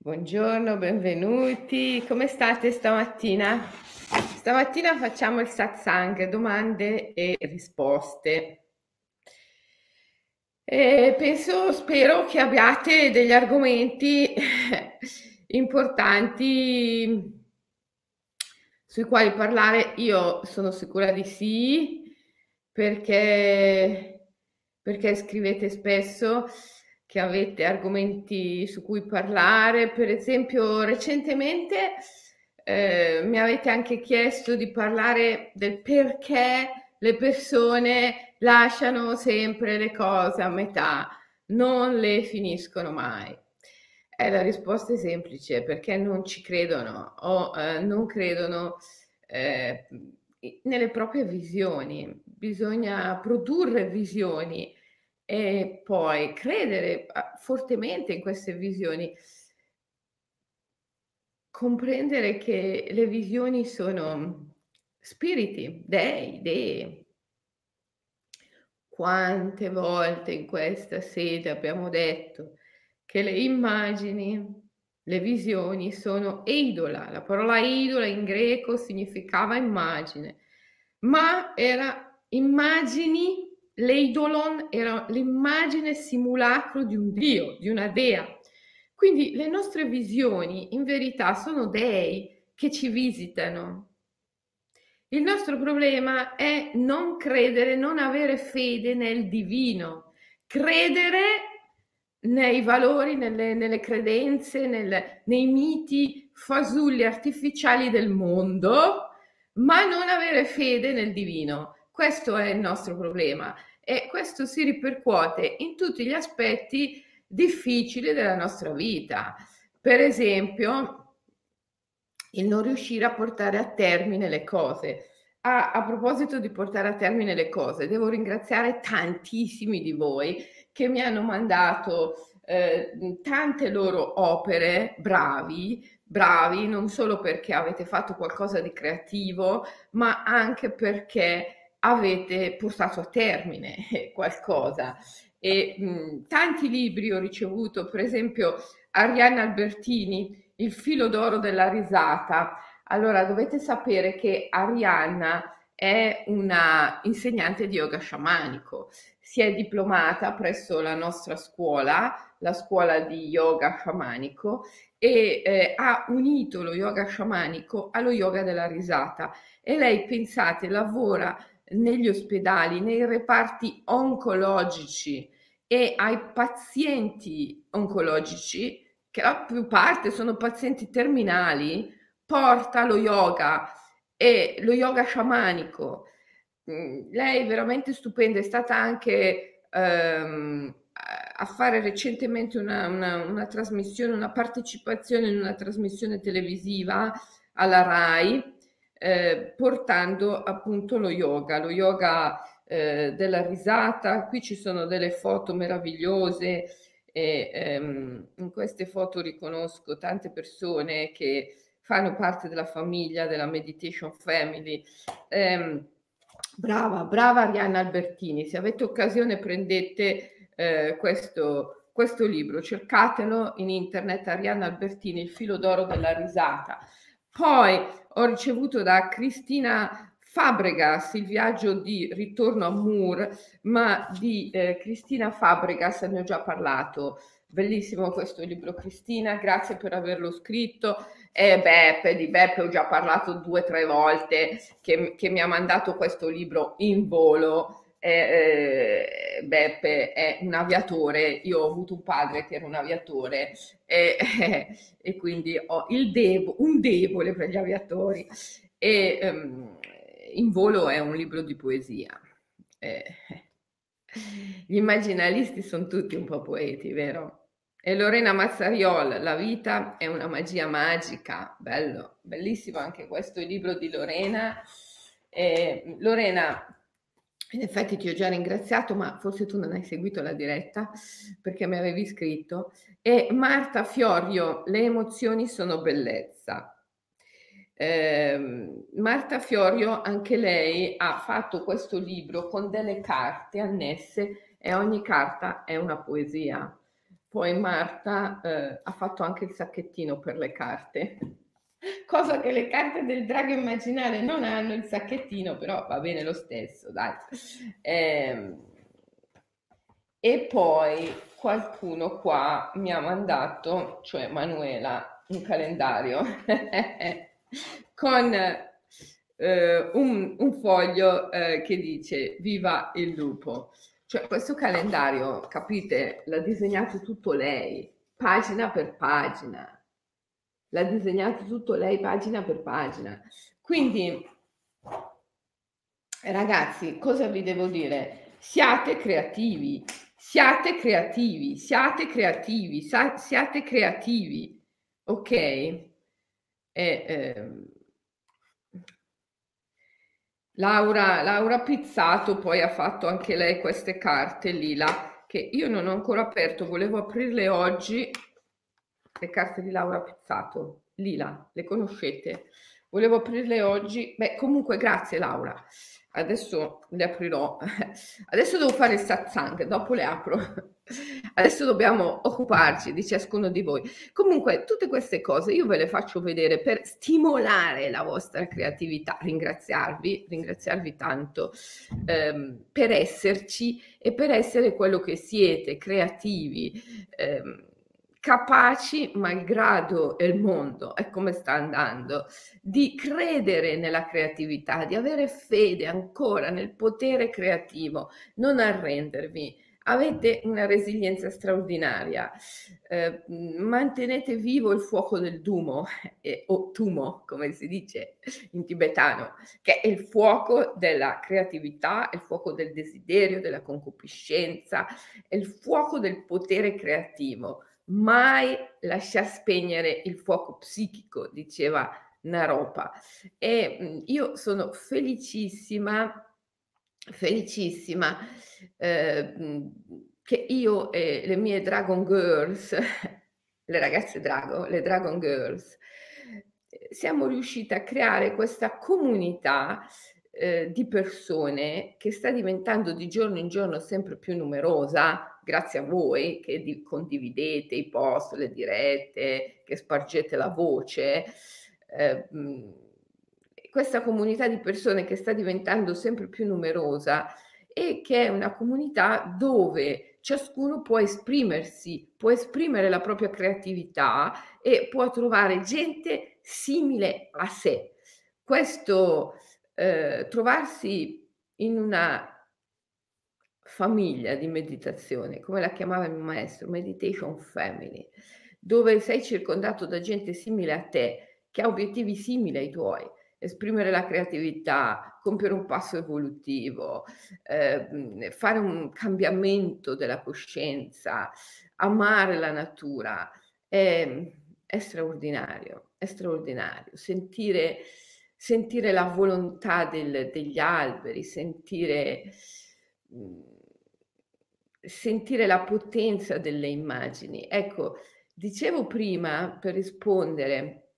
Buongiorno, benvenuti. Come state stamattina? Stamattina facciamo il satsang, domande e risposte. E penso, spero che abbiate degli argomenti importanti sui quali parlare. Io sono sicura di sì, perché, perché scrivete spesso che avete argomenti su cui parlare. Per esempio, recentemente eh, mi avete anche chiesto di parlare del perché le persone lasciano sempre le cose a metà, non le finiscono mai. Eh, la risposta è semplice, perché non ci credono o eh, non credono eh, nelle proprie visioni. Bisogna produrre visioni e poi credere ah, fortemente in queste visioni, comprendere che le visioni sono spiriti, dei, dei. Quante volte in questa sede abbiamo detto che le immagini, le visioni sono eidola. La parola eidola in greco significava immagine, ma era immagini L'eidolon era l'immagine simulacro di un dio, di una dea. Quindi le nostre visioni in verità sono dei che ci visitano. Il nostro problema è non credere, non avere fede nel divino, credere nei valori, nelle, nelle credenze, nel, nei miti fasulli artificiali del mondo, ma non avere fede nel divino. Questo è il nostro problema e questo si ripercuote in tutti gli aspetti difficili della nostra vita. Per esempio, il non riuscire a portare a termine le cose. A, a, proposito di portare a termine le cose, devo ringraziare tantissimi di voi che mi hanno mandato eh, tante loro opere, bravi, bravi, non solo perché avete fatto qualcosa di creativo, ma anche perché avete portato a termine qualcosa. E mh, tanti libri ho ricevuto, per esempio Arianna Albertini, Il filo d'oro della risata. Allora dovete sapere che Arianna è una insegnante di yoga sciamanico, si è diplomata presso la nostra scuola, la scuola di yoga sciamanico e eh, ha unito lo yoga sciamanico allo yoga della risata e lei pensate lavora negli ospedali, nei reparti oncologici e ai pazienti oncologici, che la più parte sono pazienti terminali, porta lo yoga e lo yoga sciamanico. Mm, lei è veramente stupenda, è stata anche ehm, a fare recentemente una, una, una trasmissione, una partecipazione in una trasmissione televisiva alla RAI eh, portando appunto lo yoga, lo yoga eh, della risata. Qui ci sono delle foto meravigliose e ehm, in queste foto riconosco tante persone che fanno parte della famiglia della Meditation Family. Eh, brava, brava Arianna Albertini, se avete occasione prendete eh, questo, questo libro, cercatelo in internet, Arianna Albertini, il filo d'oro della risata. Poi ho ricevuto da Cristina Fabregas il viaggio di ritorno a Moore, ma di eh, Cristina Fabregas ne ho già parlato. Bellissimo questo libro, Cristina, grazie per averlo scritto. E Beppe, di Beppe ho già parlato due o tre volte, che, che mi ha mandato questo libro in volo eh, Beppe è un aviatore, io ho avuto un padre che era un aviatore e, eh, e quindi ho il devo, un debole per gli aviatori e um, In volo è un libro di poesia. Eh, gli immaginalisti sono tutti un po' poeti, vero? E Lorena Mazzariol, La vita è una magia magica, bello, bellissimo anche questo libro di Lorena. Lorena, in effetti ti ho già ringraziato, ma forse tu non hai seguito la diretta perché mi avevi scritto. E Marta Fiorio, le emozioni sono bellezza. Eh, Marta Fiorio, anche lei ha fatto questo libro con delle carte annesse e ogni carta è una poesia. poi Marta eh, ha fatto anche il sacchettino per le carte, cosa che le carte del drago immaginale non hanno il sacchettino, però va bene lo stesso, dai. Eh, e poi qualcuno qua mi ha mandato, cioè Manuela, un calendario con eh, un, un, foglio eh, che dice Viva il lupo. Cioè questo calendario, capite, l'ha disegnato tutto lei, pagina per pagina. L'ha disegnato tutto lei, pagina per pagina. Quindi, ragazzi, cosa vi devo dire? Siate creativi, siate creativi, siate creativi, sa- siate creativi, ok? E, eh, Laura, Laura Pizzato poi ha fatto anche lei queste carte lila che io non ho ancora aperto, volevo aprirle oggi. Le carte di Laura Pizzato, lila, le conoscete? Volevo aprirle oggi. Beh, comunque grazie Laura adesso le aprirò, adesso devo fare il satsang, dopo le apro. Adesso dobbiamo occuparci di ciascuno di voi. Comunque, tutte queste cose io ve le faccio vedere per stimolare la vostra creatività, ringraziarvi, ringraziarvi tanto ehm, per esserci e per essere quello che siete, creativi. Ehm, capaci, malgrado il mondo e come sta andando, di credere nella creatività, di avere fede ancora nel potere creativo, non arrendervi. Avete una resilienza straordinaria, eh, mantenete vivo il fuoco del Dumo, eh, o Tumo, come si dice in tibetano, che è il fuoco della creatività, il fuoco del desiderio, della concupiscenza, il fuoco del potere creativo mai lasciar spegnere il fuoco psichico, diceva Naropa. E mhmm, io sono felicissima, felicissima eh, che io e le mie Dragon Girls, le ragazze Dragon, le Dragon Girls, siamo riuscite a creare questa comunità eh, di persone che sta diventando di giorno in giorno sempre più numerosa, grazie a voi che di, condividete i post, le dirette, che spargete la voce. Eh, questa comunità di persone che sta diventando sempre più numerosa e che è una comunità dove ciascuno può esprimersi, può esprimere la propria creatività e può trovare gente simile a sé. Questo eh, trovarsi in una famiglia di meditazione, come la chiamava il mio maestro, meditation family, dove sei circondato da gente simile a te, che ha obiettivi simili ai tuoi, esprimere la creatività, compiere un passo evolutivo, eh, fare un cambiamento della coscienza, amare la natura, è, è straordinario, è straordinario. Sentire, sentire la volontà del, degli alberi, sentire... Mh, sentire la potenza delle immagini. Ecco, dicevo prima per rispondere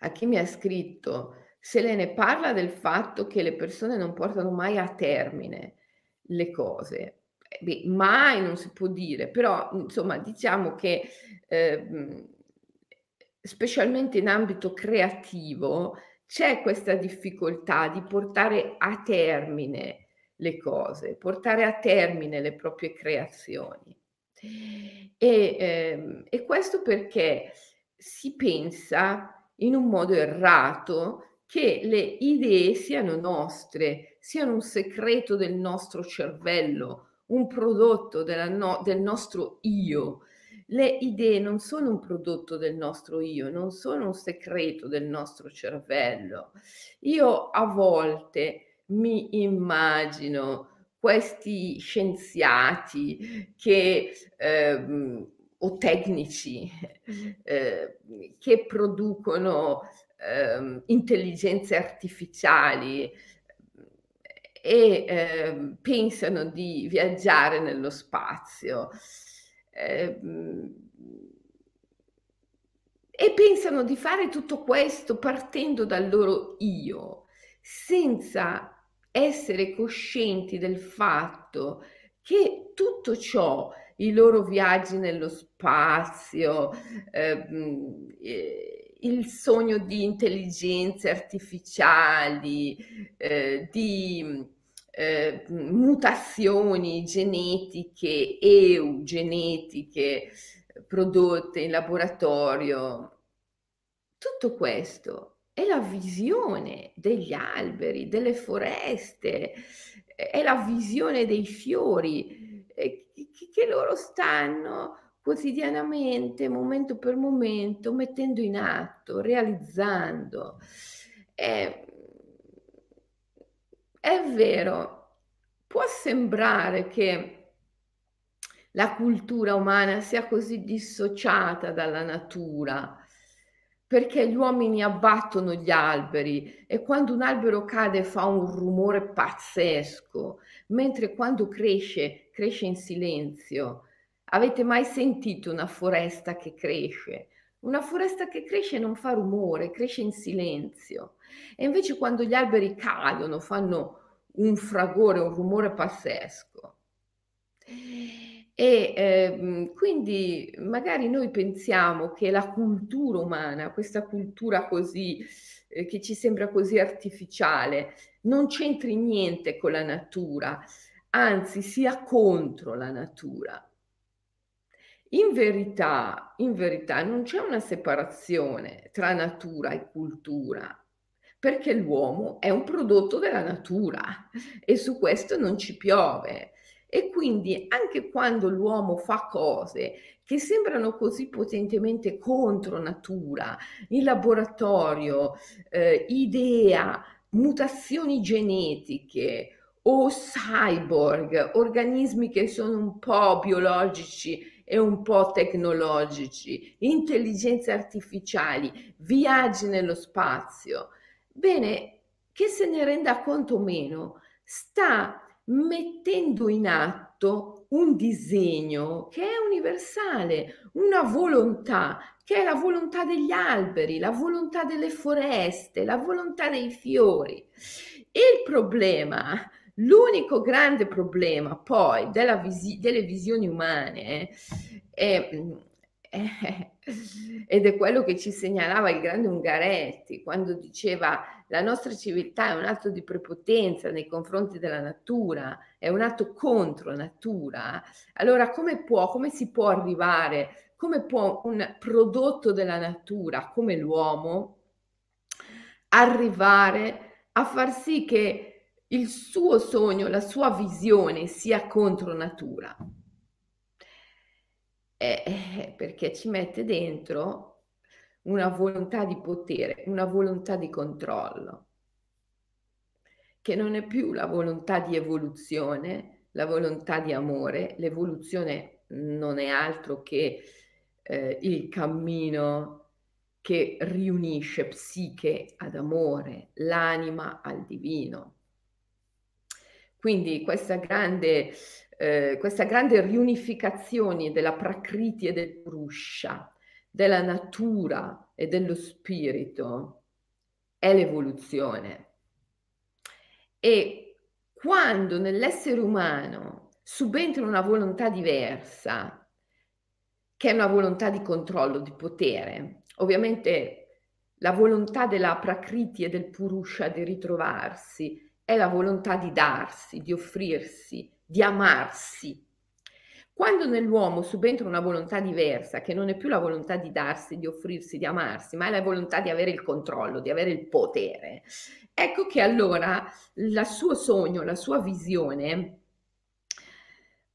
a chi mi ha scritto, Selene parla del fatto che le persone non portano mai a termine le cose. Eh, beh, mai non si può dire, però insomma diciamo che eh, specialmente in ambito creativo c'è questa difficoltà di portare a termine le cose, portare a termine le proprie creazioni. E, ehm, e questo perché si pensa in un modo errato che le idee siano nostre, siano un segreto del nostro cervello, un prodotto no, del nostro io. Le idee non sono un prodotto del nostro io, non sono un segreto del nostro cervello. Io a volte mi immagino questi scienziati che, eh, o tecnici eh, che producono eh, intelligenze artificiali e eh, pensano di viaggiare nello spazio ehm, e pensano di fare tutto questo partendo dal loro io senza essere coscienti del fatto che tutto ciò i loro viaggi nello spazio, eh, il sogno di intelligenze artificiali, eh, di eh, mutazioni genetiche, eugenetiche prodotte in laboratorio. Tutto questo è la visione degli alberi, delle foreste, è la visione dei fiori eh, che loro stanno quotidianamente, momento per momento, mettendo in atto, realizzando. È, è vero, può sembrare che la cultura umana sia così dissociata dalla natura, perché gli uomini abbattono gli alberi e quando un albero cade fa un rumore pazzesco, mentre quando cresce, cresce in silenzio. Avete mai sentito una foresta che cresce? Una foresta che cresce non fa rumore, cresce in silenzio. E invece quando gli alberi cadono fanno un fragore, un rumore pazzesco. E eh, quindi magari noi pensiamo che la cultura umana, questa cultura così, eh, che ci sembra così artificiale, non c'entri niente con la natura, anzi sia contro la natura. In verità, in verità non c'è una separazione tra natura e cultura, perché l'uomo è un prodotto della natura e su questo non ci piove. E quindi anche quando l'uomo fa cose che sembrano così potentemente contro natura, in laboratorio, eh, idea, mutazioni genetiche o cyborg, organismi che sono un po' biologici e un po' tecnologici, intelligenze artificiali, viaggi nello spazio. Bene, che se ne renda conto o meno, sta mettendo in atto un disegno che è universale, una volontà che è la volontà degli alberi, la volontà delle foreste, la volontà dei fiori. Il problema, l'unico grande problema poi visi- delle visioni umane è, è, ed è quello che ci segnalava il grande Ungaretti quando diceva la nostra civiltà è un atto di prepotenza nei confronti della natura, è un atto contro natura. Allora come può, come si può arrivare, come può un prodotto della natura come l'uomo arrivare a far sì che il suo sogno, la sua visione sia contro natura? Eh, perché ci mette dentro una volontà di potere, una volontà di controllo, che non è più la volontà di evoluzione, la volontà di amore. L'evoluzione non è altro che eh, il cammino che riunisce psiche ad amore, l'anima al divino. Quindi questa grande eh, questa grande riunificazione della Prakriti e del Purusha, della natura e dello spirito, è l'evoluzione. E quando nell'essere umano subentra una volontà diversa, che è una volontà di controllo, di potere, ovviamente la volontà della Prakriti e del Purusha di ritrovarsi è la volontà di darsi, di offrirsi, di amarsi. Quando nell'uomo subentra una volontà diversa, che non è più la volontà di darsi, di offrirsi, di amarsi, ma è la volontà di avere il controllo, di avere il potere, ecco che allora il suo sogno, la sua visione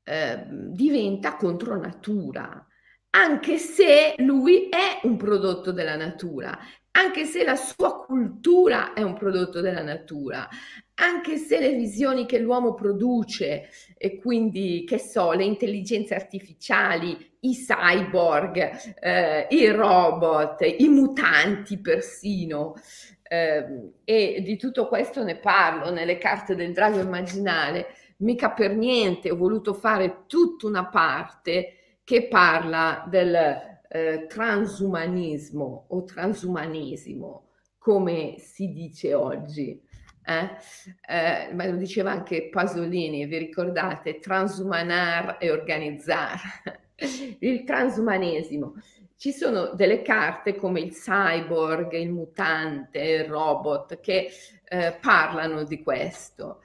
eh, diventa contro natura, anche se lui è un prodotto della natura, anche se la sua cultura è un prodotto della natura, anche se le visioni che l'uomo produce e quindi, che so, le intelligenze artificiali, i cyborg, eh, i robot, i mutanti persino, eh, e di tutto questo ne parlo nelle carte del drago immaginale, mica per niente ho voluto fare tutta una parte che parla del eh, transumanismo o transumanesimo, come si dice oggi Eh? Eh, ma lo diceva anche Pasolini, vi ricordate? Transumanar e organizzare. il transumanesimo. Ci sono delle carte come il cyborg, il mutante, il robot che eh, parlano di questo.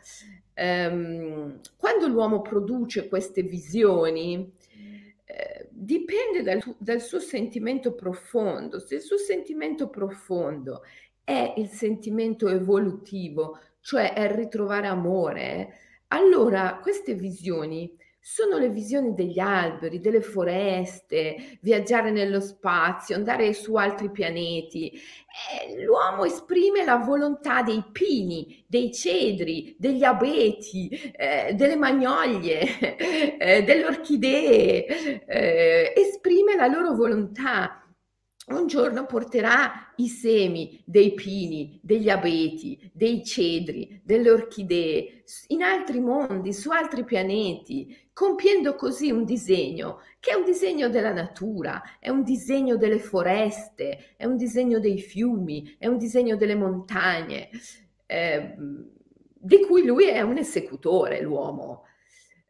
Um, quando l'uomo produce queste visioni, eh, dipende dal, dal suo sentimento profondo. Se il suo sentimento profondo è il sentimento evolutivo, cioè è il ritrovare amore, allora queste visioni sono le visioni degli alberi, delle foreste, viaggiare nello spazio, andare su altri pianeti. Eh, l'uomo esprime la volontà dei pini, dei cedri, degli abeti, eh, delle magnolie, eh, delle orchidee, eh, esprime la loro volontà un giorno porterà i semi dei pini, degli abeti, dei cedri, delle orchidee in altri mondi, su altri pianeti, compiendo così un disegno che è un disegno della natura, è un disegno delle foreste, è un disegno dei fiumi, è un disegno delle montagne, eh, di cui lui è un esecutore, l'uomo.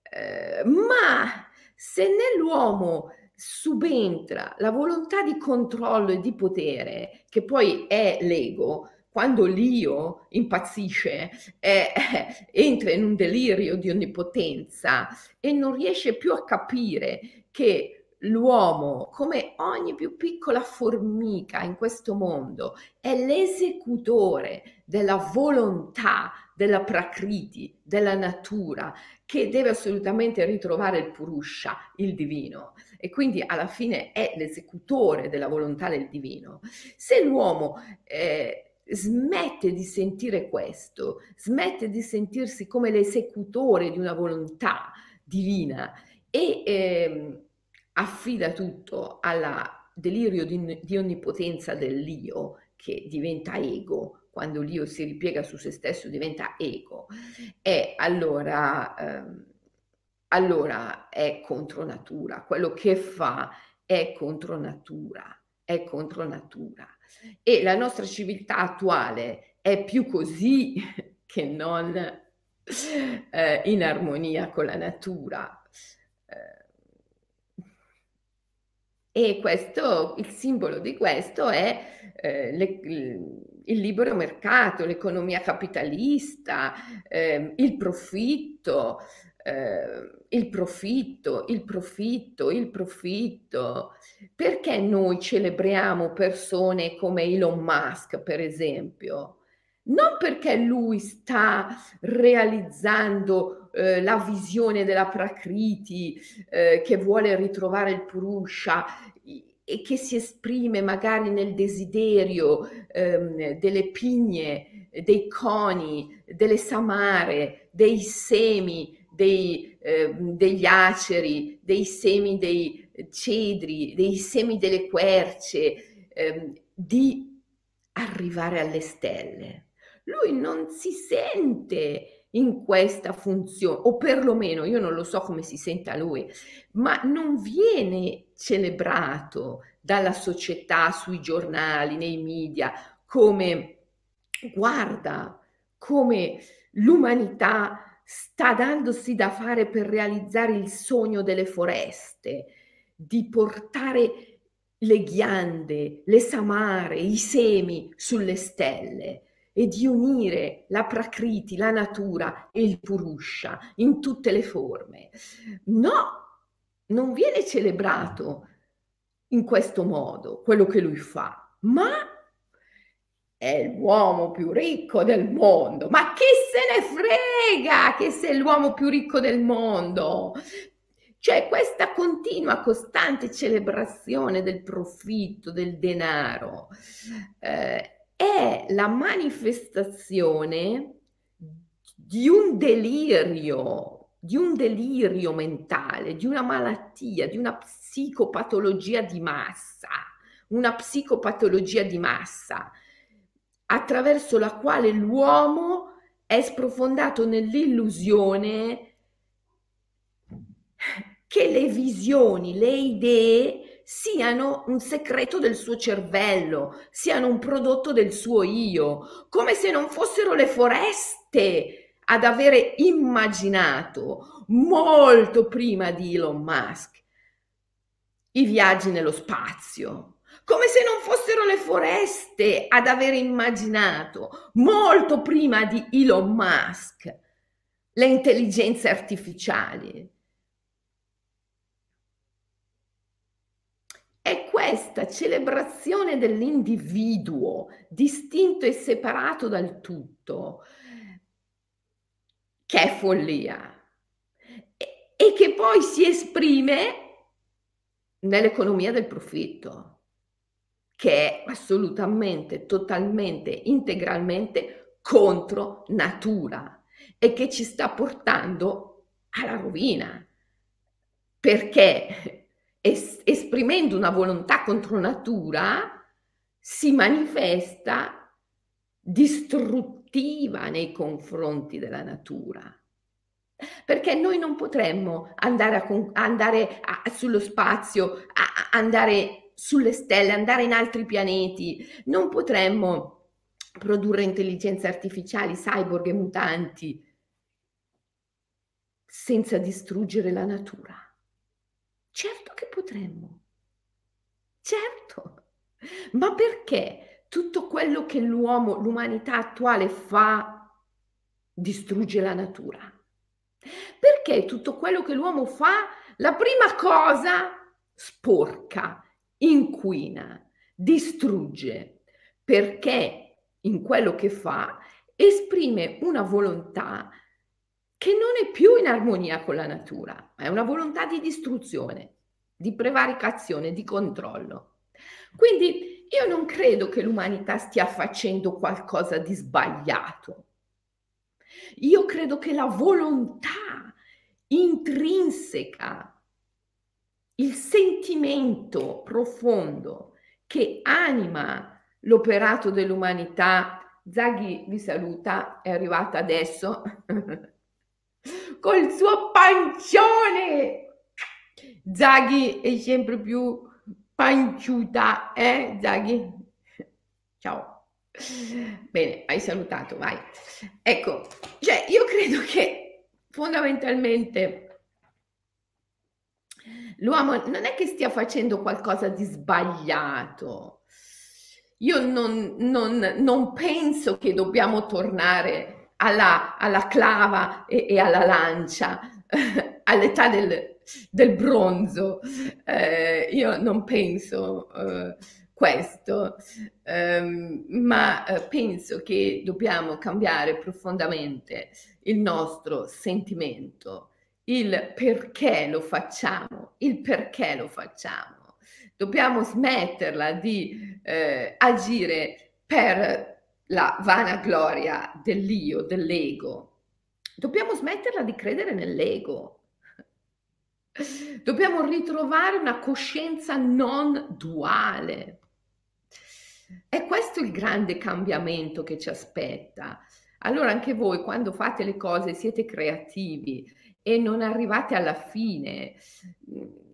Eh, ma se nell'uomo subentra la volontà di controllo e di potere, che poi è l'ego, quando l'io impazzisce, eh, entra in un delirio di onnipotenza e non riesce più a capire che l'uomo, come ogni più piccola formica in questo mondo, è l'esecutore della volontà della prakriti, della natura, che deve assolutamente ritrovare il purusha, il divino e quindi alla fine è l'esecutore della volontà del divino. Se l'uomo eh, smette di sentire questo, smette di sentirsi come l'esecutore di una volontà divina e eh, affida tutto al delirio di, di onnipotenza dell'io che diventa ego, quando l'io si ripiega su se stesso diventa ego, e allora... Eh, allora è contro natura, quello che fa è contro natura, è contro natura. E la nostra civiltà attuale è più così che non eh, in armonia con la natura. Eh, e questo, il simbolo di questo è eh, le, il libero mercato, l'economia capitalista, eh, il profitto, eh, il profitto, il profitto, il profitto. Perché noi celebriamo persone come Elon Musk, per esempio? Non perché lui sta realizzando eh, la visione della Prakriti, eh, che vuole ritrovare il Purusha e che si esprime magari nel desiderio ehm, delle pigne, dei coni, delle samare, dei semi, dei, eh, degli aceri, dei semi dei cedri, dei semi delle querce, eh, di arrivare alle stelle. Lui non si sente in questa funzione, o perlomeno io non lo so come si senta lui, ma non viene celebrato dalla società, sui giornali, nei media, come guarda, come l'umanità sta dandosi da fare per realizzare il sogno delle foreste, di portare le ghiande, le samare, i semi sulle stelle e di unire la prakriti, la natura e il purusha in tutte le forme. No, non viene celebrato in questo modo quello che lui fa, ma è l'uomo più ricco del mondo. Ma chi se ne frega che sei l'uomo più ricco del mondo? Cioè questa continua, costante celebrazione del profitto, del denaro, eh, è la manifestazione di un delirio, di un delirio mentale, di una malattia, di una psicopatologia di massa, una psicopatologia di massa attraverso la quale l'uomo è sprofondato nell'illusione che le visioni, le idee siano un segreto del suo cervello, siano un prodotto del suo io, come se non fossero le foreste ad avere immaginato molto prima di Elon Musk i viaggi nello spazio, come se non fossero le foreste ad aver immaginato molto prima di Elon Musk le intelligenze artificiali. È questa celebrazione dell'individuo distinto e separato dal tutto che è follia e, e che poi si esprime nell'economia del profitto, che è assolutamente, totalmente, integralmente contro natura e che ci sta portando alla rovina, perché es- esprimendo una volontà contro natura si manifesta distruttiva nei confronti della natura perché noi non potremmo andare, a, andare a, sullo spazio, a, andare sulle stelle, andare in altri pianeti, non potremmo produrre intelligenze artificiali, cyborg e mutanti senza distruggere la natura. Certo che potremmo, certo, ma perché tutto quello che l'uomo, l'umanità attuale fa, distrugge la natura? Perché tutto quello che l'uomo fa, la prima cosa sporca, inquina, distrugge, perché in quello che fa esprime una volontà che non è più in armonia con la natura, ma è una volontà di distruzione, di prevaricazione, di controllo. Quindi io non credo che l'umanità stia facendo qualcosa di sbagliato. Io credo che la volontà intrinseca, il sentimento profondo che anima l'operato dell'umanità, Zaghi vi saluta, è arrivata adesso col suo pancione. Zaghi è sempre più panciuta, eh Zaghi? Ciao. Bene, hai salutato, vai. Ecco, cioè io credo che fondamentalmente l'uomo non è che stia facendo qualcosa di sbagliato. Io non, non, non penso che dobbiamo tornare alla, alla clava e, e, alla lancia, all'età del, del bronzo. Eh, io non penso. Eh, questo, ehm, ma eh, penso che dobbiamo cambiare profondamente il nostro sentimento, il perché lo facciamo, il perché lo facciamo. Dobbiamo smetterla di eh, agire per la vanagloria dell'io, dell'ego. Dobbiamo smetterla di credere nell'ego. Dobbiamo ritrovare una coscienza non duale. È questo il grande cambiamento che ci aspetta. Allora anche voi quando fate le cose siete creativi e non arrivate alla fine,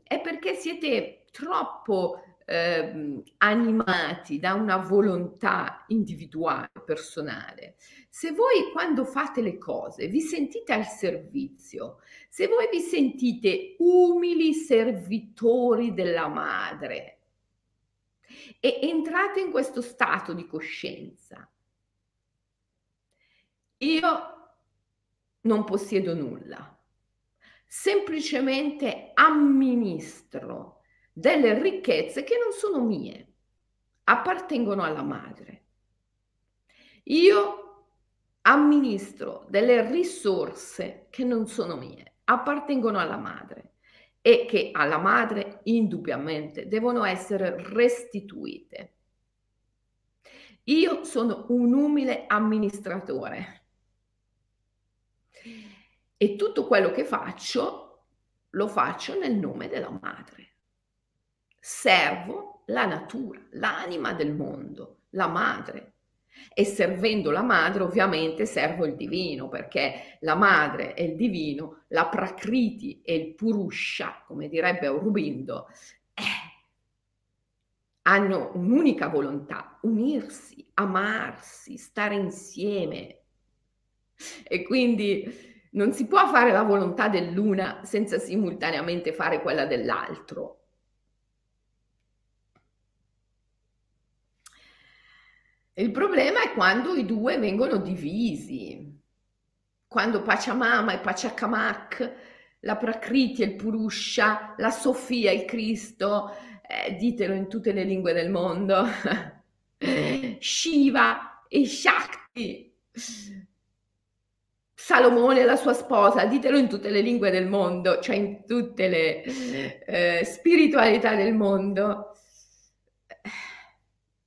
è perché siete troppo eh, animati da una volontà individuale, personale. Se voi quando fate le cose vi sentite al servizio, se voi vi sentite umili servitori della madre, e entrate in questo stato di coscienza. Io non possiedo nulla, semplicemente amministro delle ricchezze che non sono mie, appartengono alla madre. Io amministro delle risorse che non sono mie, appartengono alla madre e che alla madre indubbiamente devono essere restituite. Io sono un umile amministratore e tutto quello che faccio lo faccio nel nome della madre. Servo la natura, l'anima del mondo, la madre e servendo la madre ovviamente servo il divino perché la madre e il divino, la prakriti e il purusha, come direbbe Aurobindo, eh, hanno un'unica volontà, unirsi, amarsi, stare insieme. E quindi non si può fare la volontà dell'una senza simultaneamente fare quella dell'altro. Il problema è quando i due vengono divisi, quando Pachamama e Pachacamac, la Prakriti e il Purusha, la Sofia e il Cristo, eh, ditelo in tutte le lingue del mondo, Shiva e Shakti, Salomone e la sua sposa, ditelo in tutte le lingue del mondo, cioè in tutte le eh, spiritualità del mondo.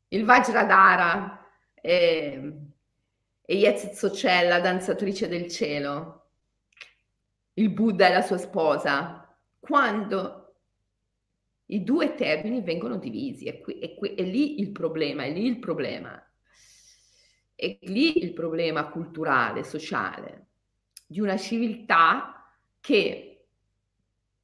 Il Vajradhara e, e Yetzit la danzatrice del cielo, il Buddha e la sua sposa, quando i due termini vengono divisi, è, qui, è, qui, è lì il problema, è lì il problema. È lì il problema culturale, sociale di una civiltà che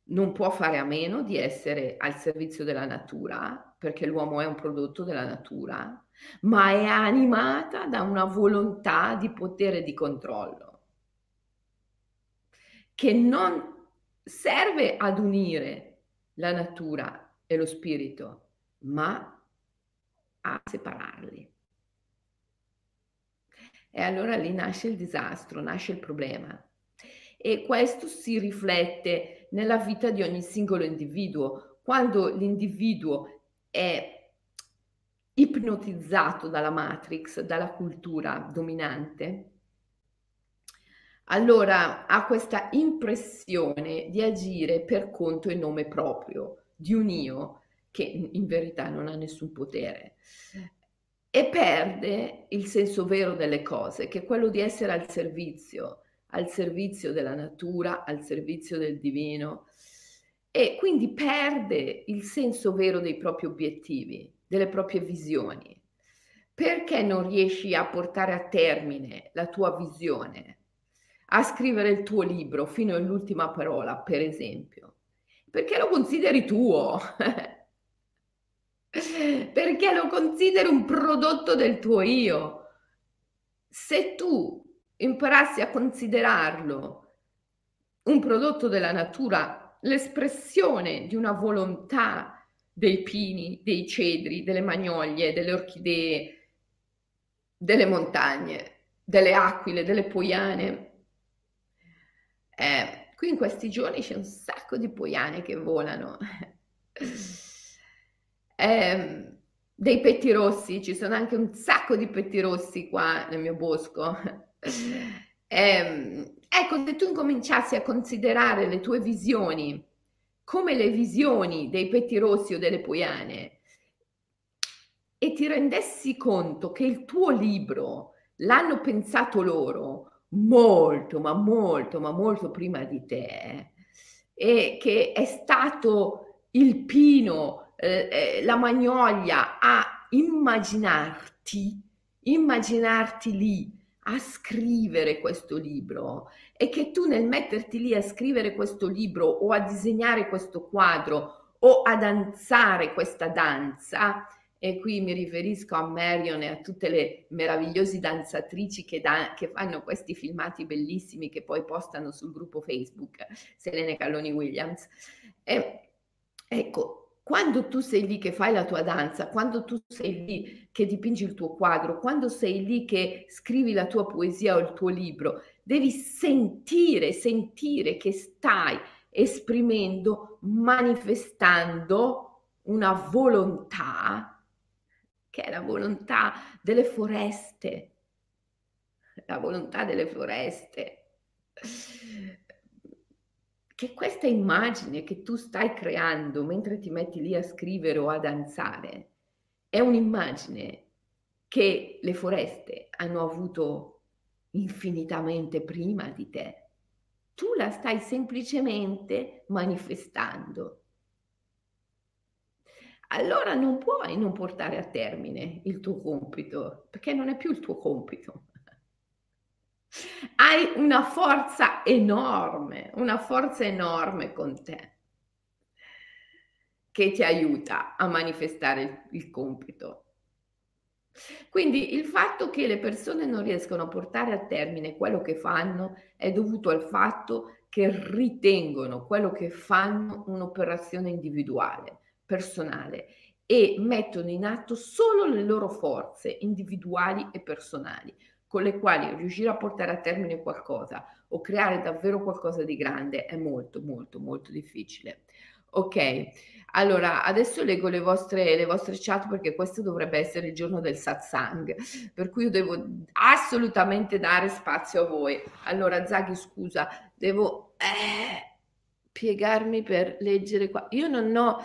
non può fare a meno di essere al servizio della natura, perché l'uomo è un prodotto della natura, ma è animata da una volontà di potere e di controllo, che non serve ad unire la natura e lo spirito, ma a separarli. E allora lì nasce il disastro, nasce il problema. E questo si riflette nella vita di ogni singolo individuo. Quando l'individuo è ipnotizzato dalla matrix, dalla cultura dominante, allora ha questa impressione di agire per conto e nome proprio di un io che in verità non ha nessun potere. E perde il senso vero delle cose, che è quello di essere al servizio, al servizio della natura, al servizio del divino e quindi perde il senso vero dei propri obiettivi, delle proprie visioni. Perché non riesci a portare a termine la tua visione, a scrivere il tuo libro fino all'ultima parola, per esempio? Perché lo consideri tuo. perché lo consideri un prodotto del tuo io. Se tu imparassi a considerarlo un prodotto della natura, l'espressione di una volontà dei pini, dei cedri, delle magnolie, delle orchidee, delle montagne, delle aquile, delle poiane. Eh, qui in questi giorni c'è un sacco di poiane che volano eh, dei pettirossi, ci sono anche un sacco di pettirossi qua nel mio bosco. eh, ecco, se tu incominciassi a considerare le tue visioni come le visioni dei pettirossi o delle poiane e ti rendessi conto che il tuo libro l'hanno pensato loro molto, ma molto, ma molto prima di te e che è stato il pino eh, eh, la magnolia a immaginarti, immaginarti lì a scrivere questo libro e che tu nel metterti lì a scrivere questo libro o a disegnare questo quadro o a danzare questa danza, e qui mi riferisco a Marion e a tutte le meravigliose danzatrici che, da, che, fanno questi filmati bellissimi che poi postano sul gruppo Facebook, Selene Calloni Williams. E, ecco, quando tu sei lì che fai la tua danza, quando tu sei lì che dipingi il tuo quadro, quando sei lì che scrivi la tua poesia o il tuo libro, devi sentire, sentire che stai esprimendo, manifestando una volontà che è la volontà delle foreste, la volontà delle foreste che questa immagine che tu stai creando mentre ti metti lì a scrivere o a danzare è un'immagine che le foreste hanno avuto infinitamente prima di te. Tu la stai semplicemente manifestando. Allora non puoi non portare a termine il tuo compito, perché non è più il tuo compito. Hai una forza enorme, una forza enorme con te. che ti aiuta a manifestare il, il compito. Quindi il fatto che le persone non riescono a portare a termine quello che fanno è dovuto al fatto che ritengono quello che fanno un'operazione individuale, personale e mettono in atto solo le loro forze individuali e personali con le quali riuscire a portare a termine qualcosa o creare davvero qualcosa di grande è molto molto molto difficile. Ok, allora adesso leggo le vostre, le vostre chat perché questo dovrebbe essere il giorno del satsang, per cui io devo assolutamente dare spazio a voi. Allora Zaghi scusa, devo eh, piegarmi per leggere qua. Io non ho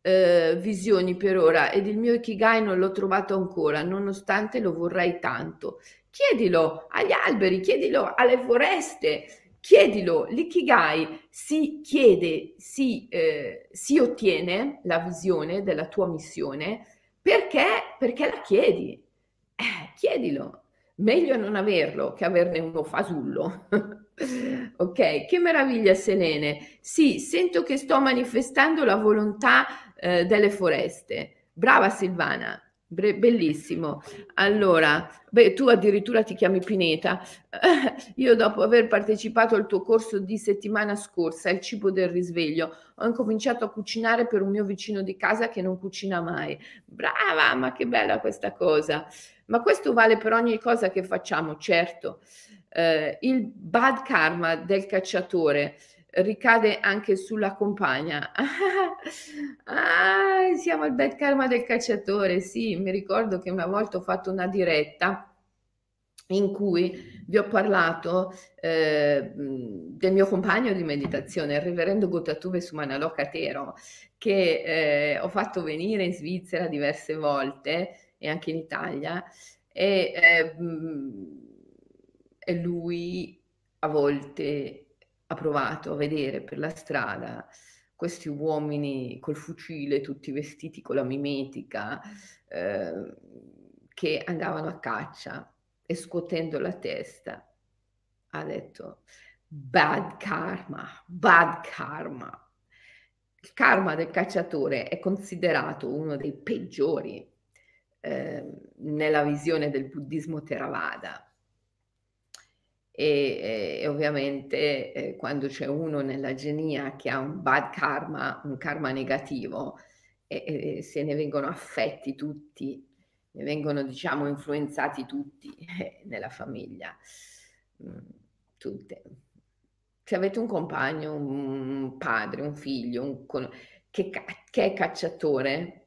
eh, visioni per ora ed il mio Ikigai non l'ho trovato ancora, nonostante lo vorrei tanto. Chiedilo agli alberi, chiedilo alle foreste, chiedilo. L'ikigai si chiede, si, eh, si ottiene la visione della tua missione perché, perché la chiedi. Eh, chiedilo. Meglio non averlo che averne uno fasullo. ok, che meraviglia Selene. Sì, sento che sto manifestando la volontà eh, delle foreste. Brava Silvana. Bre- bellissimo. Allora, beh, tu addirittura ti chiami Pineta. Io dopo aver partecipato al tuo corso di settimana scorsa, il cibo del risveglio, ho incominciato a cucinare per un mio vicino di casa che non cucina mai. Brava, ma che bella questa cosa. Ma questo vale per ogni cosa che facciamo, certo. Eh, il bad karma del cacciatore ricade anche sulla compagna. ah, siamo al bad karma del cacciatore. Sì, mi ricordo che una volta ho fatto una diretta in cui vi ho parlato eh, del mio compagno di meditazione, il reverendo Gotatuve Sumanaloka Tero, che eh, ho fatto venire in Svizzera diverse volte e anche in Italia e, eh, e lui a volte ha provato a vedere per la strada questi uomini col fucile, tutti vestiti con la mimetica, eh, che andavano a caccia e scuotendo la testa ha detto bad karma, bad karma. Il karma del cacciatore è considerato uno dei peggiori eh, nella visione del buddismo Theravada e, e ovviamente eh, quando c'è uno nella genia che ha un bad karma, un karma negativo, e, e se ne vengono affetti tutti, ne vengono diciamo influenzati tutti eh, nella famiglia, mm, tutte. Se avete un compagno, un padre, un figlio, un che, che è cacciatore,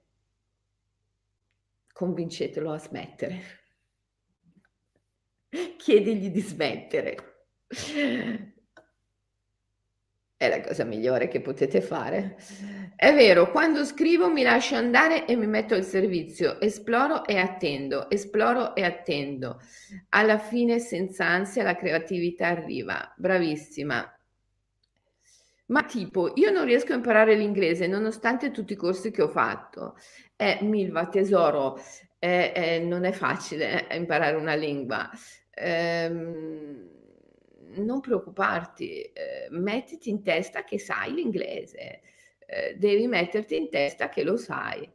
convincetelo a smettere chiedigli di smettere. È la cosa migliore che potete fare. È vero, quando scrivo mi lascio andare e mi metto al servizio, esploro e attendo, esploro e attendo. Alla fine, senza ansia, la creatività arriva. Bravissima. Ma tipo, io non riesco a imparare l'inglese nonostante tutti i corsi che ho fatto. Eh, Milva, tesoro, eh, eh, non è facile eh, imparare una lingua ehm, non preoccuparti, eh, mettiti in testa che sai l'inglese, eh, devi metterti in testa che lo sai.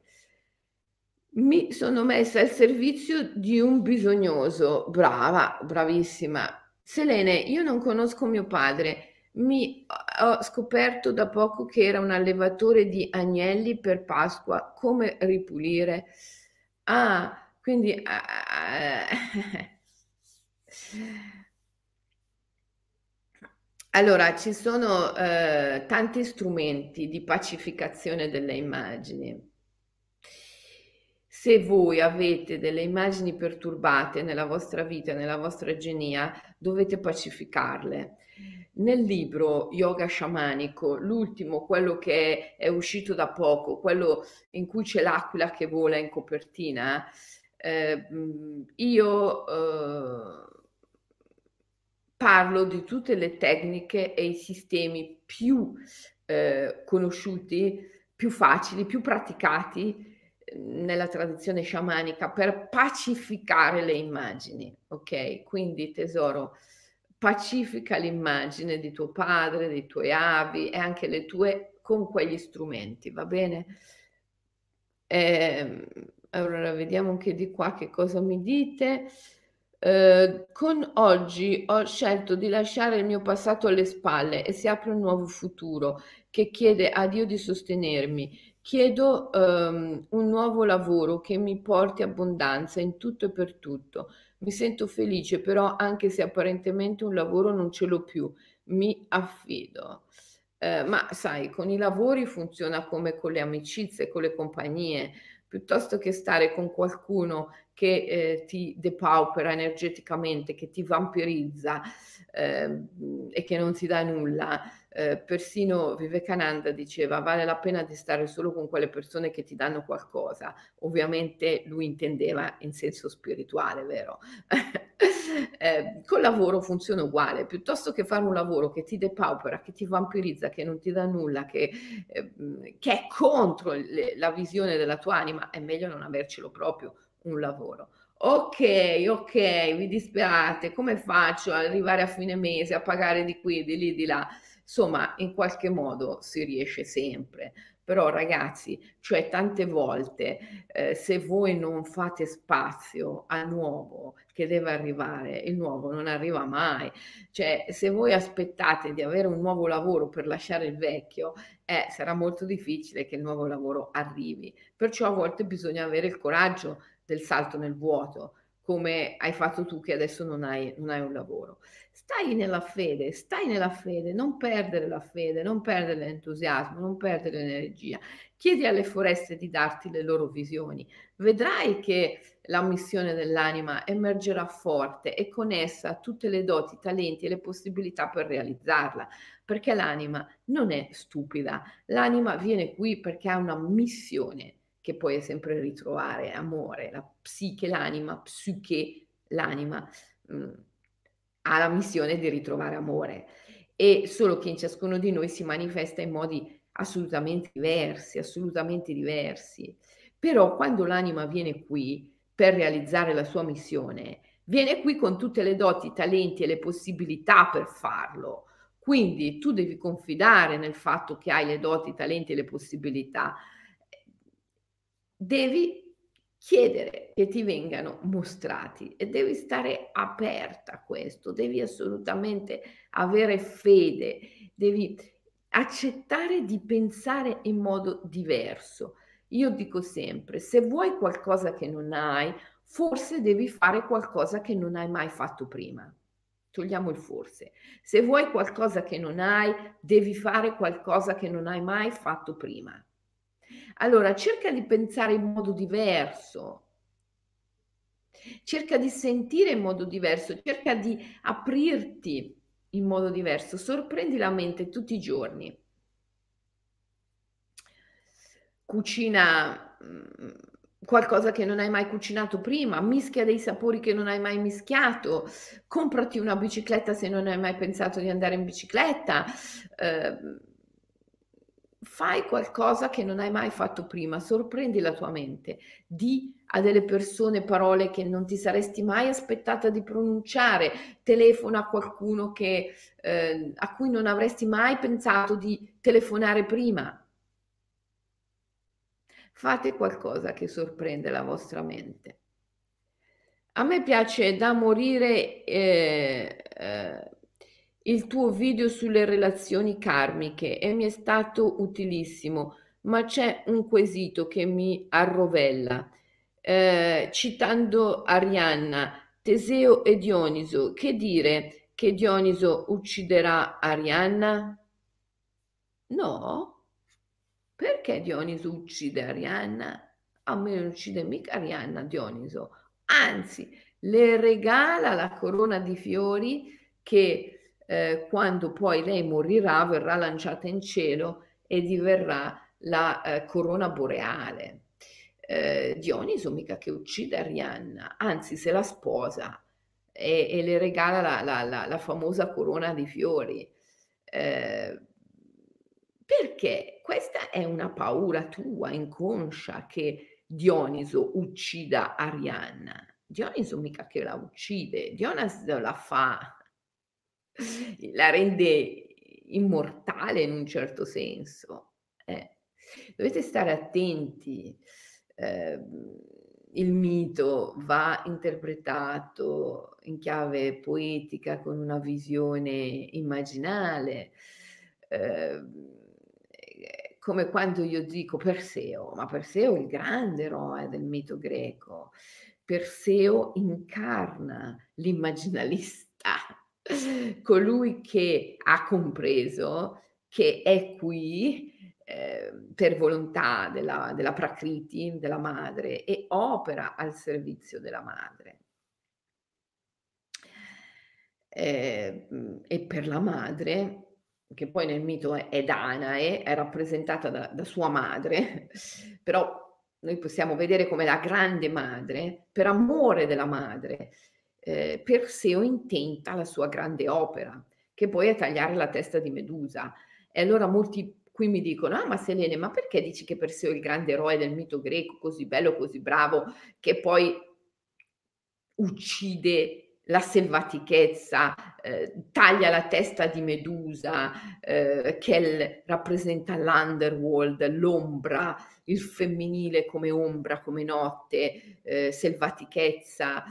Mi sono messa al servizio di un bisognoso, brava, bravissima. Selene, io non conosco mio padre, mi ho scoperto da poco che era un allevatore di agnelli per Pasqua, come ripulire? Ah, quindi... Uh, Allora, ci sono eh, tanti strumenti di pacificazione delle immagini. Se voi avete delle immagini perturbate nella vostra vita, nella vostra genia, dovete pacificarle. Nel libro Yoga Sciamanico, l'ultimo, quello che è, uscito da poco, quello in cui c'è l'aquila che vola in copertina, eh, io eh, parlo di tutte le tecniche e i sistemi più eh, conosciuti, più facili, più praticati ehm, nella tradizione sciamanica per pacificare le immagini, ok? Quindi tesoro, pacifica l'immagine di tuo padre, dei tuoi avi e anche le tue con quegli strumenti, va bene? Ehm, allora vediamo anche di qua che cosa mi dite. Ehm, con oggi ho scelto di lasciare il mio passato alle spalle e si apre un nuovo futuro che chiede a Dio di sostenermi. Chiedo ehm, un nuovo lavoro che mi porti abbondanza in tutto e per tutto. Mi sento felice, però anche se apparentemente un lavoro non ce l'ho più, mi affido. Eh, ma sai, con i lavori funziona come con le amicizie, con le compagnie piuttosto che stare con qualcuno che eh, ti depaupera energeticamente, che ti vampirizza eh, e che non ti dà nulla. Eh, persino Vivekananda diceva vale la pena di stare solo con quelle persone che ti danno qualcosa. Ovviamente lui intendeva in senso spirituale, vero? eh, col lavoro funziona uguale, piuttosto che fare un lavoro che ti depaupera, che ti vampirizza, che non ti dà nulla, che, eh, che è contro le, la visione della tua anima, è meglio non avercelo proprio un lavoro. Ok, ok, vi disperate, come faccio ad arrivare a fine mese a pagare di qui, di lì, di là? Insomma, in qualche modo si riesce sempre. Però ragazzi, cioè tante volte eh, se voi non fate spazio al nuovo che deve arrivare, il nuovo non arriva mai. Cioè se voi aspettate di avere un nuovo lavoro per lasciare il vecchio, eh, sarà molto difficile che il nuovo lavoro arrivi. Perciò a volte bisogna avere il coraggio del salto nel vuoto, come hai fatto tu che adesso non hai, non hai un lavoro. Stai nella fede, stai nella fede, non perdere la fede, non perdere l'entusiasmo, non perdere l'energia. Chiedi alle foreste di darti le loro visioni. Vedrai che la missione dell'anima emergerà forte e con essa tutte le doti, i talenti e le possibilità per realizzarla, perché l'anima non è stupida, l'anima viene qui perché ha una missione che puoi sempre ritrovare, amore, la psiche, l'anima, psiche, l'anima, mh, mm, ha la missione di ritrovare amore e solo che in ciascuno di noi si manifesta in modi assolutamente diversi, assolutamente diversi. Però quando l'anima viene qui per realizzare la sua missione, viene qui con tutte le doti, i talenti e le possibilità per farlo. Quindi tu devi confidare nel fatto che hai le doti, i talenti e le possibilità devi chiedere che ti vengano mostrati e devi stare aperta a questo, devi assolutamente avere fede, devi accettare di pensare in modo diverso. Io dico sempre, se vuoi qualcosa che non hai, forse devi fare qualcosa che non hai mai fatto prima. Togliamo il forse. Se vuoi qualcosa che non hai, devi fare qualcosa che non hai mai fatto prima. Allora, cerca di pensare in modo diverso, cerca di sentire in modo diverso, cerca di aprirti in modo diverso, sorprendi la mente tutti i giorni. Cucina mm, qualcosa che non hai mai cucinato prima, mischia dei sapori che non hai mai mischiato, comprati una bicicletta se non hai mai pensato di andare in bicicletta. Eh, fai qualcosa che non hai mai fatto prima, sorprendi la tua mente, di a delle persone parole che non ti saresti mai aspettata di pronunciare, telefona a qualcuno che, eh, a cui non avresti mai pensato di telefonare prima. Fate qualcosa che sorprende la vostra mente. A me piace da morire eh, eh, il tuo video sulle relazioni karmiche e mi è stato utilissimo, ma c'è un quesito che mi arrovella. Eh, citando Arianna, Teseo e Dioniso, che dire che Dioniso ucciderà Arianna? No, perché Dioniso uccide Arianna? A me non uccide mica Arianna Dioniso, anzi le regala la corona di fiori che eh, quando poi lei morirà, verrà lanciata in cielo e diverrà la eh, corona boreale. Eh, Dioniso mica che uccide Arianna, anzi se la sposa e, e le regala la, la, la, la, famosa corona di fiori. Eh, perché questa è una paura tua, inconscia, che Dioniso uccida Arianna. Dioniso mica che la uccide, Dioniso la fa la rende immortale in un certo senso. Eh, dovete stare attenti. Eh, il mito va interpretato in chiave poetica con una visione immaginale. Eh, come quando io dico Perseo, ma Perseo è il grande eroe del mito greco. Perseo incarna l'immaginalista, colui che ha compreso che è qui eh, per volontà della, della Prakriti, della madre, e opera al servizio della madre. Eh, e per la madre, che poi nel mito è, è Danae, è rappresentata da, da sua madre, però noi possiamo vedere come la grande madre, per amore della madre, eh, Perseo intenta la sua grande opera, che poi è tagliare la testa di Medusa. E allora molti qui mi dicono, ah ma Selene, ma perché dici che Perseo è il grande eroe del mito greco, così bello, così bravo, che poi uccide la selvatichezza, eh, taglia la testa di Medusa, eh, che l- rappresenta l'underworld, l'ombra, il femminile come ombra, come notte, eh, selvatichezza,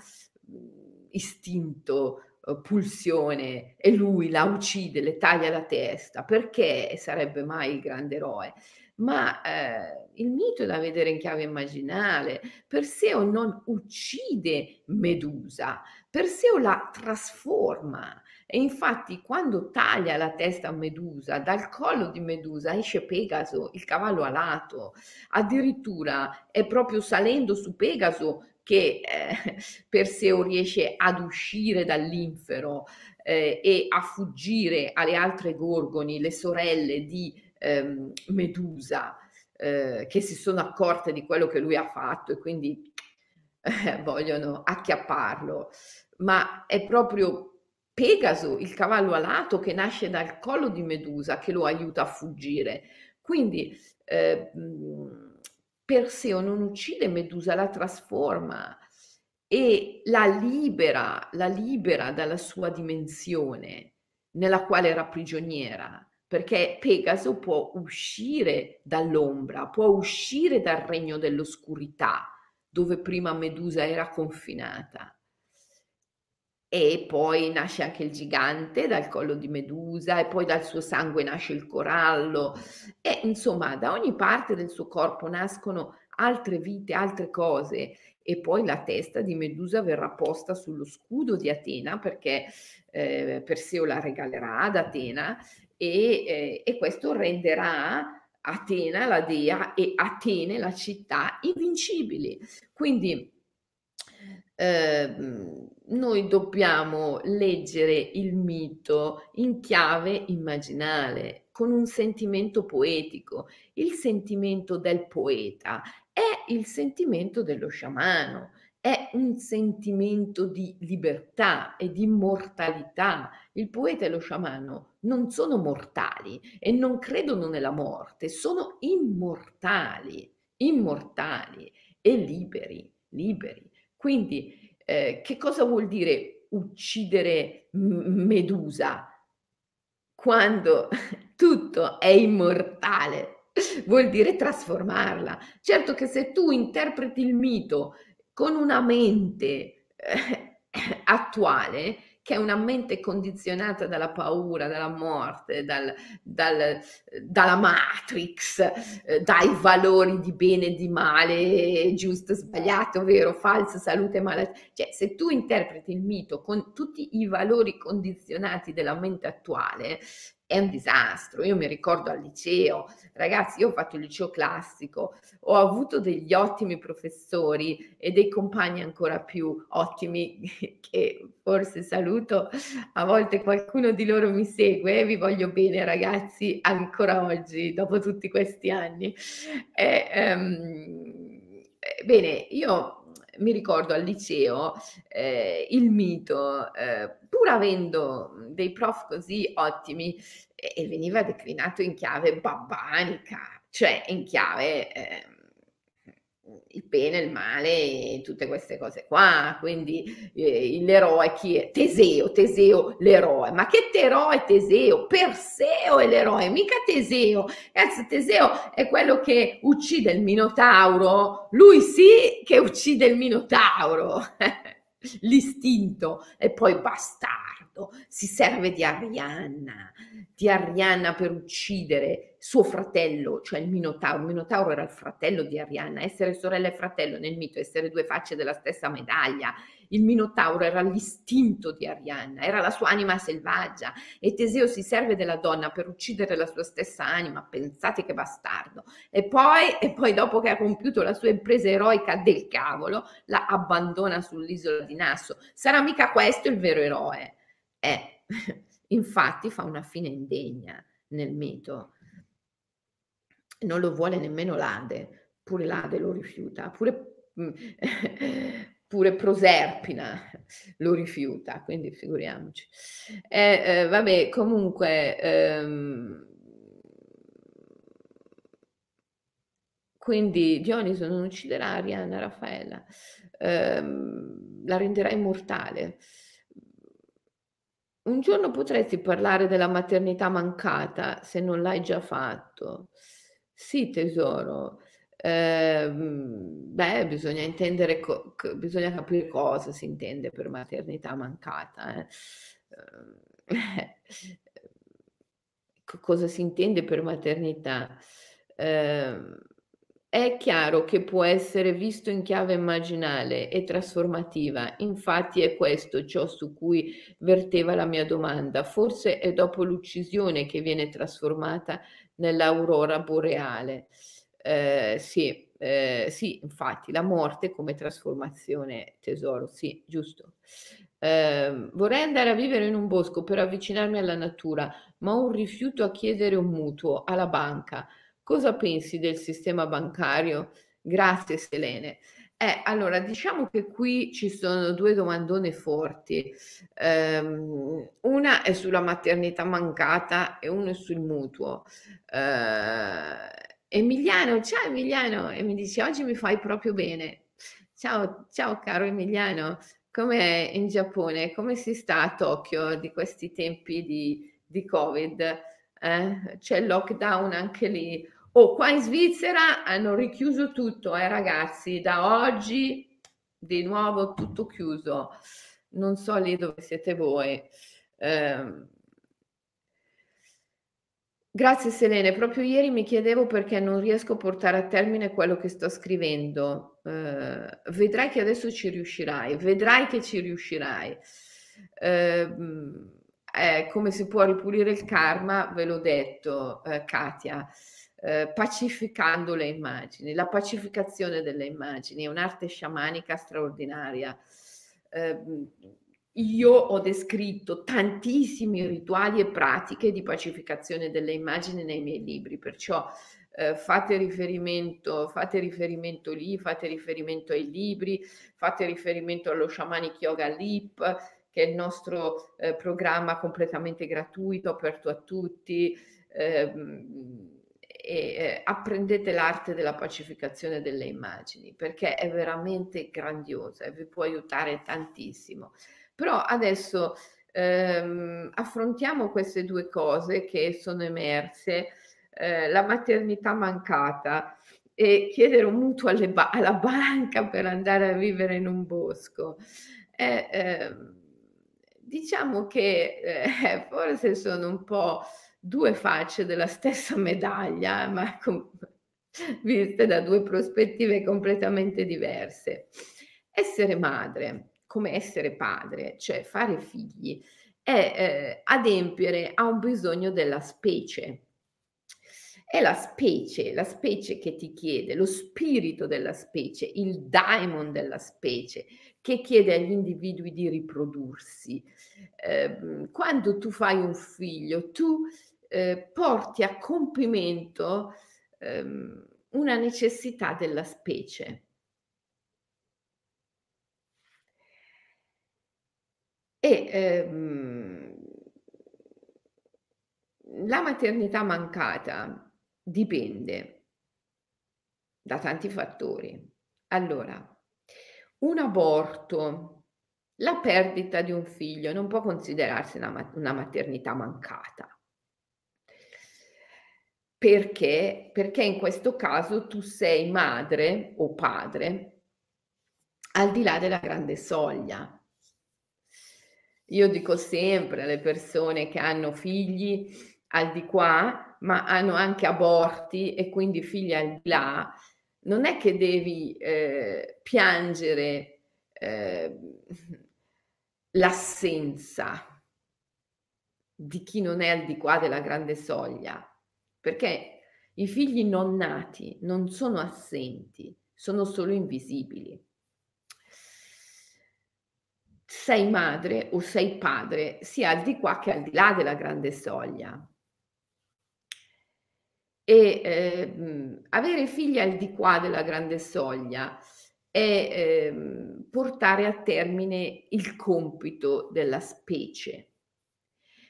istinto, eh, pulsione e lui la uccide, le taglia la testa, perché sarebbe mai il grande eroe? Ma eh, il mito è da vedere in chiave immaginale. Perseo non uccide Medusa, Perseo la trasforma. E infatti quando taglia la testa a Medusa, dal collo di Medusa esce Pegaso, il cavallo alato. Addirittura è proprio salendo su Pegaso che eh, Perseo riesce ad uscire dall'infero eh, e a fuggire alle altre gorgoni, le sorelle di ehm, Medusa, eh, che si sono accorte di quello che lui ha fatto e quindi eh, vogliono acchiapparlo. Ma è proprio Pegaso, il cavallo alato che nasce dal collo di Medusa, che lo aiuta a fuggire. Quindi eh, Perseo non uccide Medusa, la trasforma e la libera, la libera dalla sua dimensione nella quale era prigioniera, perché Pegaso può uscire dall'ombra, può uscire dal regno dell'oscurità, dove prima Medusa era confinata. E poi nasce anche il gigante dal collo di Medusa e poi dal suo sangue nasce il corallo e insomma da ogni parte del suo corpo nascono altre vite, altre cose e poi la testa di Medusa verrà posta sullo scudo di Atena perché eh, Perseo la regalerà ad Atena e, eh, e questo renderà Atena la dea e Atene la città invincibili. Quindi eh, noi dobbiamo leggere il mito in chiave immaginale, con un sentimento poetico. Il sentimento del poeta è il sentimento dello sciamano, è un sentimento di libertà e di immortalità. Il poeta e lo sciamano non sono mortali e non credono nella morte, sono immortali, immortali e liberi, liberi. Quindi eh, che cosa vuol dire uccidere Medusa? Quando tutto è immortale, vuol dire trasformarla. Certo che se tu interpreti il mito con una mente eh, attuale, che è una mente condizionata dalla paura, dalla morte, dal, dal, dalla matrix, eh, dai valori di bene e di male, giusto, sbagliato, vero, falso, salute, malattia. Cioè, se tu interpreti il mito con tutti i valori condizionati della mente attuale, è un disastro. Io mi ricordo al liceo, ragazzi, io ho fatto il liceo classico, ho avuto degli ottimi professori e dei compagni ancora più ottimi che forse saluto, a volte qualcuno di loro mi segue, vi voglio bene ragazzi, ancora oggi, dopo tutti questi anni. E, um, bene, io mi ricordo al liceo eh, il mito, eh, pur avendo dei prof così ottimi, eh, veniva declinato in chiave babbanica, cioè in chiave... Eh, il bene, il male tutte queste cose qua. Quindi eh, l'eroe chi è? Teseo, Teseo l'eroe. Ma che eroe Teseo? Perseo è l'eroe, mica Teseo. Cazzo, Teseo è quello che uccide il Minotauro. Lui sì che uccide il Minotauro. L'istinto e poi bastardo. Si serve di Arianna, di Arianna per uccidere suo fratello, cioè il Minotauro. Il Minotauro era il fratello di Arianna, essere sorella e fratello nel mito, essere due facce della stessa medaglia. Il Minotauro era l'istinto di Arianna, era la sua anima selvaggia e Teseo si serve della donna per uccidere la sua stessa anima. Pensate che bastardo. E poi, e poi dopo che ha compiuto la sua impresa eroica del cavolo, la abbandona sull'isola di Nasso. Sarà mica questo il vero eroe? Eh, infatti fa una fine indegna nel mito non lo vuole nemmeno Lade, pure Lade lo rifiuta, pure, mm, pure Proserpina lo rifiuta, quindi figuriamoci. Eh, eh, vabbè, comunque... Ehm, quindi Dioniso non ucciderà Arianna Raffaella, ehm, la renderà immortale. Un giorno potresti parlare della maternità mancata se non l'hai già fatto. Sì, tesoro. Ehm, beh, bisogna intendere, co- bisogna capire cosa si intende per maternità mancata. eh. Ehm, cosa si intende per maternità? È chiaro che può essere visto in chiave immaginale e trasformativa, infatti è questo ciò su cui verteva la mia domanda. Forse è dopo l'uccisione che viene trasformata nell'aurora boreale. Eh, sì, eh, sì, infatti, la morte come trasformazione, tesoro, sì, giusto. Eh, vorrei andare a vivere in un bosco per avvicinarmi alla natura, ma ho un rifiuto a chiedere un mutuo alla banca. Cosa pensi del sistema bancario? Grazie, Selene. Eh, allora, diciamo che qui ci sono due domandone forti. Um, una è sulla maternità mancata e una è sul mutuo. Uh, Emiliano, ciao Emiliano, e mi dice oggi mi fai proprio bene. Ciao, ciao caro Emiliano, com'è in Giappone? Come si sta a Tokyo di questi tempi di, di Covid? Eh? C'è il lockdown anche lì? Oh, qua in Svizzera hanno richiuso tutto, eh ragazzi, da oggi di nuovo tutto chiuso. Non so lì dove siete voi. Eh, grazie Selene, proprio ieri mi chiedevo perché non riesco a portare a termine quello che sto scrivendo. Eh, vedrai che adesso ci riuscirai, vedrai che ci riuscirai. Eh, come si può ripulire il karma, ve l'ho detto, eh, Katia eh, pacificando le immagini. La pacificazione delle immagini è un'arte sciamanica straordinaria. Eh, io ho descritto tantissimi rituali e pratiche di pacificazione delle immagini nei miei libri, perciò eh, fate, riferimento, fate riferimento lì, fate riferimento ai libri, fate riferimento allo Shamanic Yoga Leap, che è il nostro eh, programma completamente gratuito, aperto a tutti. Eh, e apprendete l'arte della pacificazione delle immagini perché è veramente grandiosa e vi può aiutare tantissimo. Però adesso ehm, affrontiamo queste due cose che sono emerse, eh, la maternità mancata e chiedere un mutuo ba- alla banca per andare a vivere in un bosco. Eh, eh, diciamo che eh, forse sono un po' due facce della stessa medaglia, ma com- viste da due prospettive completamente diverse. Essere madre, come essere padre, cioè fare figli, è eh, adempiere a un bisogno della specie. È la specie, la specie che ti chiede, lo spirito della specie, il daimon della specie, che chiede agli individui di riprodursi. Eh, quando tu fai un figlio, tu eh, porti a compimento ehm, una necessità della specie. E ehm, la maternità mancata dipende da tanti fattori. Allora, un aborto, la perdita di un figlio non può considerarsi una, una maternità mancata. Perché? Perché in questo caso tu sei madre o padre al di là della grande soglia. Io dico sempre alle persone che hanno figli al di qua, ma hanno anche aborti e quindi figli al di là, non è che devi eh, piangere eh, l'assenza di chi non è al di qua della grande soglia, perché i figli non nati non sono assenti, sono solo invisibili. Sei madre o sei padre, sia al di qua che al di là della grande soglia. E eh, avere figli al di qua della grande soglia è eh, portare a termine il compito della specie.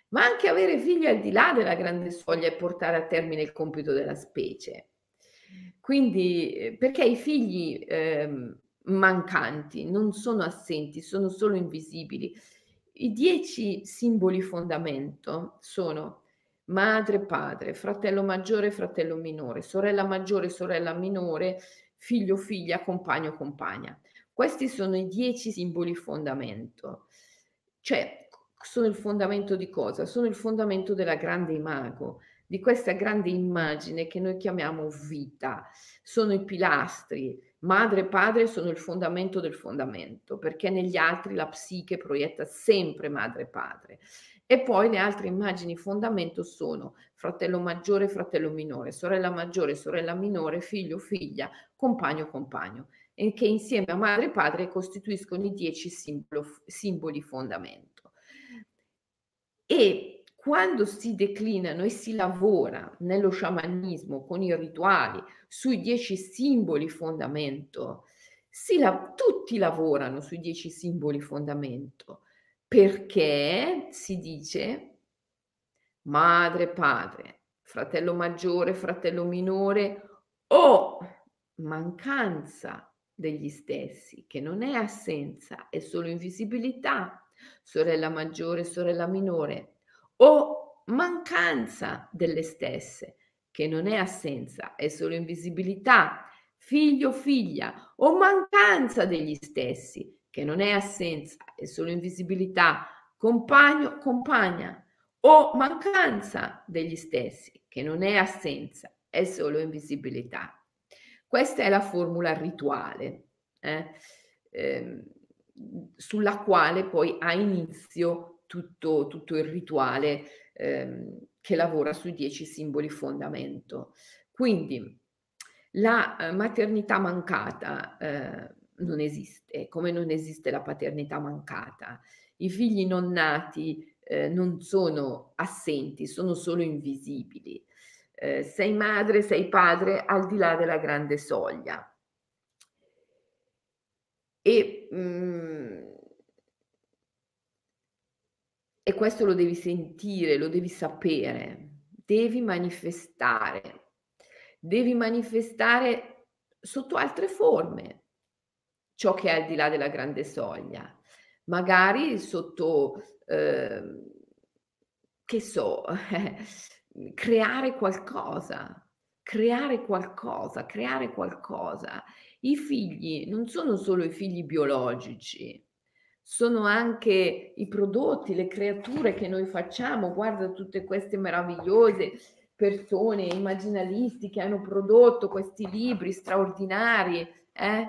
Ma anche avere figli al di là della grande soglia è portare a termine il compito della specie. Quindi, eh, perché i figli eh, mancanti non sono assenti, sono solo invisibili. I dieci simboli fondamento sono madre, padre, fratello maggiore, fratello minore, sorella maggiore, sorella minore, figlio, figlia, compagno, compagna. Questi sono i dieci simboli fondamento. Cioè, sono il fondamento di cosa? Sono il fondamento della grande imago, di questa grande immagine che noi chiamiamo vita. Sono i pilastri. Madre e padre sono il fondamento del fondamento, perché negli altri la psiche proietta sempre madre e padre. E poi le altre immagini fondamento sono fratello maggiore, fratello minore, sorella maggiore, sorella minore, figlio, figlia, compagno, compagno, e che insieme a madre e padre costituiscono i dieci simbolo, simboli fondamento. E quando si declinano e si lavora nello sciamanismo con i rituali sui dieci simboli fondamento, la- tutti lavorano sui dieci simboli fondamento. Perché si dice madre, padre, fratello maggiore, fratello minore o mancanza degli stessi, che non è assenza, è solo invisibilità, sorella maggiore, sorella minore, o mancanza delle stesse, che non è assenza, è solo invisibilità, figlio, figlia, o mancanza degli stessi, che non è assenza, è solo invisibilità, compagno, compagna, o mancanza degli stessi, che non è assenza, è solo invisibilità. Questa è la formula rituale, eh, eh, sulla quale poi ha inizio tutto, tutto il rituale eh, che lavora sui dieci simboli fondamento. Quindi la eh, maternità mancata eh, non esiste, come non esiste la paternità mancata. I figli non nati eh, non sono assenti, sono solo invisibili. Eh, sei madre, sei padre al di là della grande soglia. E, mm, e questo lo devi sentire, lo devi sapere, devi manifestare, devi manifestare sotto altre forme, ciò che è al di là della grande soglia. Magari sotto, eh, che so, creare qualcosa, creare qualcosa, creare qualcosa. I figli non sono solo i figli biologici, sono anche i prodotti, le creature che noi facciamo. Guarda tutte queste meravigliose persone, immaginalisti che hanno prodotto questi libri straordinari. Eh?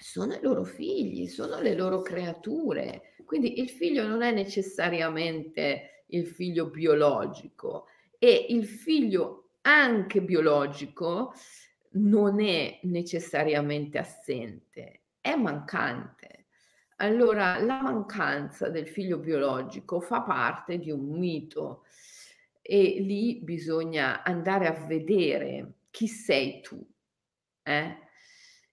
sono i loro figli, sono le loro creature. Quindi il figlio non è necessariamente il figlio biologico e il figlio anche biologico non è necessariamente assente, è mancante. Allora la mancanza del figlio biologico fa parte di un mito e lì bisogna andare a vedere chi sei tu. Eh?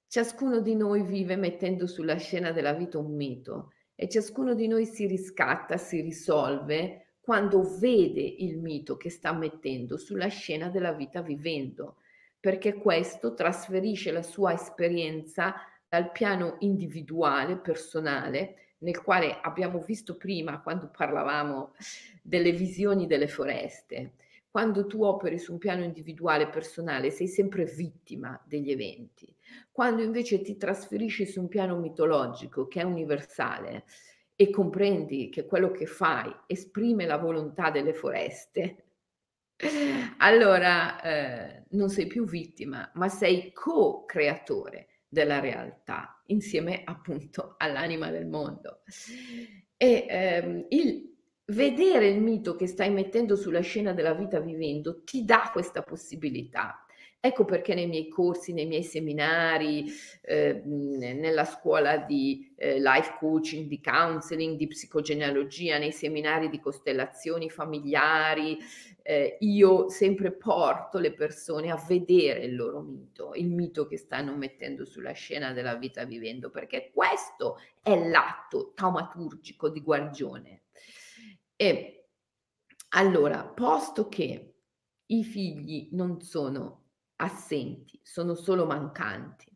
Ciascuno di noi vive mettendo sulla scena della vita un mito e ciascuno di noi si riscatta, si risolve quando vede il mito che sta mettendo sulla scena della vita vivendo. Perché questo trasferisce la sua esperienza dal piano individuale, personale, nel quale abbiamo visto prima quando parlavamo delle visioni delle foreste. Quando tu operi su un piano individuale, personale, sei sempre vittima degli eventi. Quando invece ti trasferisci su un piano mitologico, che è universale, e comprendi che quello che fai esprime la volontà delle foreste, allora eh, non sei più vittima, ma sei co-creatore della realtà insieme appunto all'anima del mondo. E ehm, il vedere il mito che stai mettendo sulla scena della vita vivendo ti dà questa possibilità. Ecco perché nei miei corsi, nei miei seminari, eh, nella scuola di eh, life coaching, di counseling, di psicogenealogia, nei seminari di costellazioni familiari, eh, io sempre porto le persone a vedere il loro mito, il mito che stanno mettendo sulla scena della vita vivendo, perché questo è l'atto taumaturgico di guarigione. E allora, posto che i figli non sono assenti, sono solo mancanti,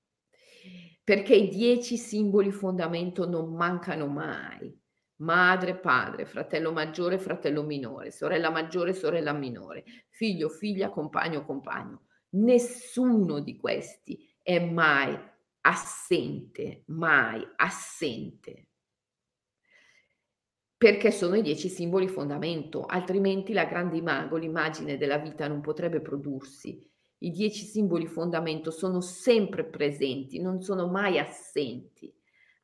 perché i dieci simboli fondamento non mancano mai, madre, padre, fratello maggiore, fratello minore, sorella maggiore, sorella minore, figlio, figlia, compagno, compagno. Nessuno di questi è mai assente, mai assente. Perché sono i dieci simboli fondamento, altrimenti la grande imago, l'immagine della vita non potrebbe prodursi. I dieci simboli fondamento sono sempre presenti, non sono mai assenti.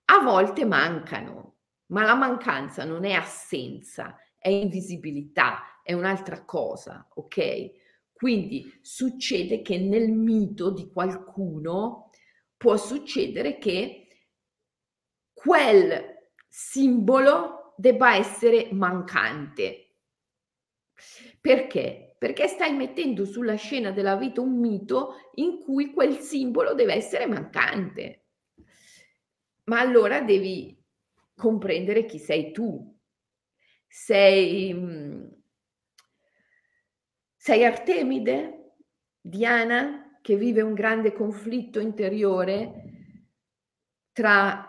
A volte mancano, ma la mancanza non è assenza, è invisibilità, è un'altra cosa, ok? Quindi succede che nel mito di qualcuno può succedere che quel simbolo debba essere mancante. Perché? Perché stai mettendo sulla scena della vita un mito in cui quel simbolo deve essere mancante. Ma allora devi comprendere chi sei tu. Sei, mm, sei Artemide, Diana, che vive un grande conflitto interiore tra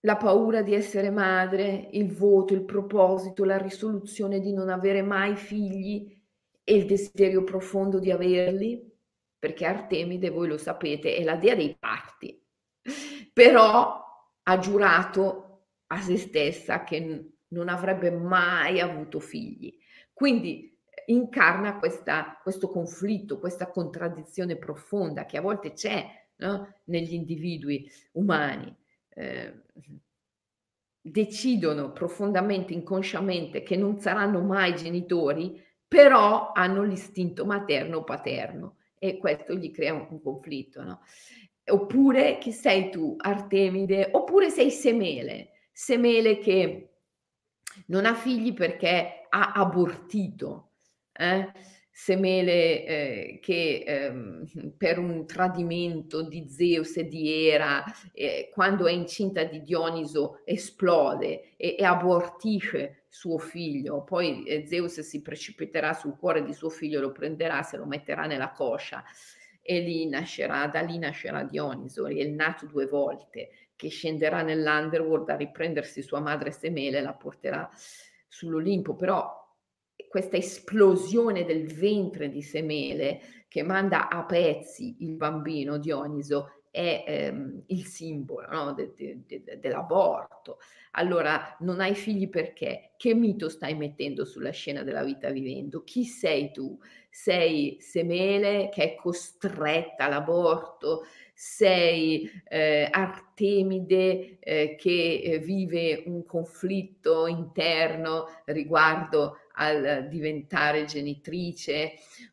la paura di essere madre, il voto, il proposito, la risoluzione di non avere mai figli e il desiderio profondo di averli, perché Artemide, voi lo sapete, è la dea dei parti, però ha giurato a se stessa che non avrebbe mai avuto figli. Quindi eh, incarna questa, questo conflitto, questa contraddizione profonda che a volte c'è no? negli individui umani. Eh, decidono profondamente, inconsciamente che non saranno mai genitori, però hanno l'istinto materno o paterno e questo gli crea un, conflitto. No? Oppure chi sei tu, Artemide, oppure sei Semele Semele che non ha figli perché ha abortito, eh? Semele eh, che eh, per un tradimento di Zeus e di Era, eh, quando è incinta di Dioniso, esplode e, e abortisce suo figlio. Poi eh, Zeus si precipiterà sul cuore di suo figlio, lo prenderà, se lo metterà nella coscia e lì nascerà, da lì nascerà Dioniso, è nato due volte che scenderà nell'underworld a riprendersi sua madre Semele e la porterà sull'Olimpo, però questa esplosione del ventre di Semele che manda a pezzi il bambino Dioniso è ehm, il simbolo no? de, de, de, dell'aborto. Allora, non hai figli perché? Che mito stai mettendo sulla scena della vita vivendo? Chi sei tu? Sei Semele che è costretta all'aborto? sei eh, Artemide eh, che eh, vive un conflitto interno riguardo al diventare genitrice,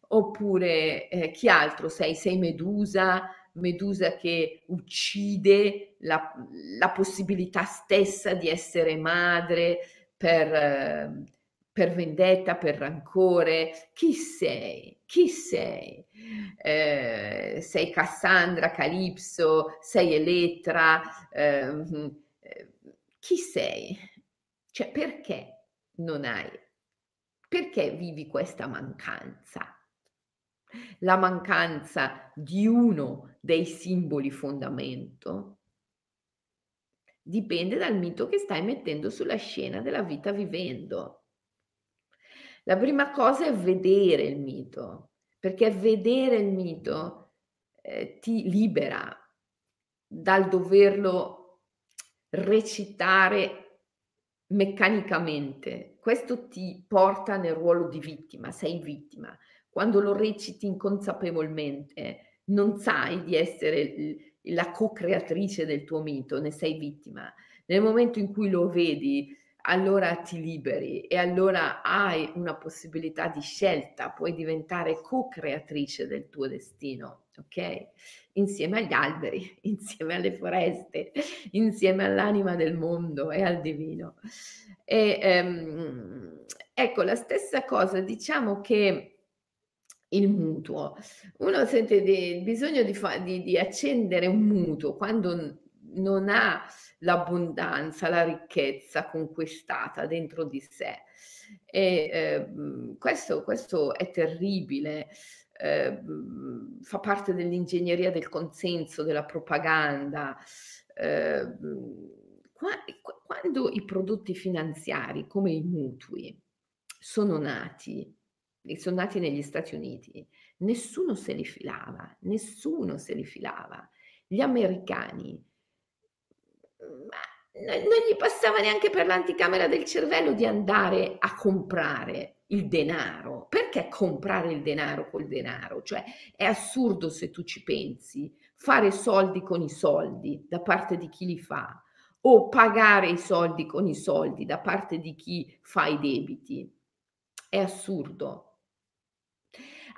oppure eh, chi altro sei? Sei Medusa, Medusa che uccide la, la possibilità stessa di essere madre per, eh, per vendetta, per rancore. Chi sei? Chi sei? Eh, sei Cassandra, Calipso, sei Elettra? Ehm, eh, chi sei? Cioè, perché non hai? Perché vivi questa mancanza? La mancanza di uno dei simboli fondamento dipende dal mito che stai mettendo sulla scena della vita vivendo. La prima cosa è vedere il mito, perché vedere il mito eh, ti libera dal doverlo recitare meccanicamente. Questo ti porta nel ruolo di vittima, sei vittima. Quando lo reciti inconsapevolmente, non sai di essere la co-creatrice del tuo mito, ne sei vittima. Nel momento in cui lo vedi, allora ti liberi e allora hai una possibilità di scelta, puoi diventare co-creatrice del tuo destino, ok? Insieme agli alberi, insieme alle foreste, insieme all'anima del mondo e al divino. E, ehm, ecco, la stessa cosa, diciamo che il mutuo. Uno sente il bisogno di, fa- di, di accendere un mutuo quando non ha l'abbondanza, la ricchezza conquistata dentro di sé. E eh, questo, questo, è terribile, eh, fa parte dell'ingegneria del consenso, della propaganda. Eh, quando i prodotti finanziari come i mutui sono nati, sono nati negli Stati Uniti, nessuno se li filava, nessuno se li filava. Gli americani, ma non gli passava neanche per l'anticamera del cervello di andare a comprare il denaro. Perché comprare il denaro col denaro? Cioè è assurdo se tu ci pensi, fare soldi con i soldi da parte di chi li fa o pagare i soldi con i soldi da parte di chi fa i debiti. È assurdo.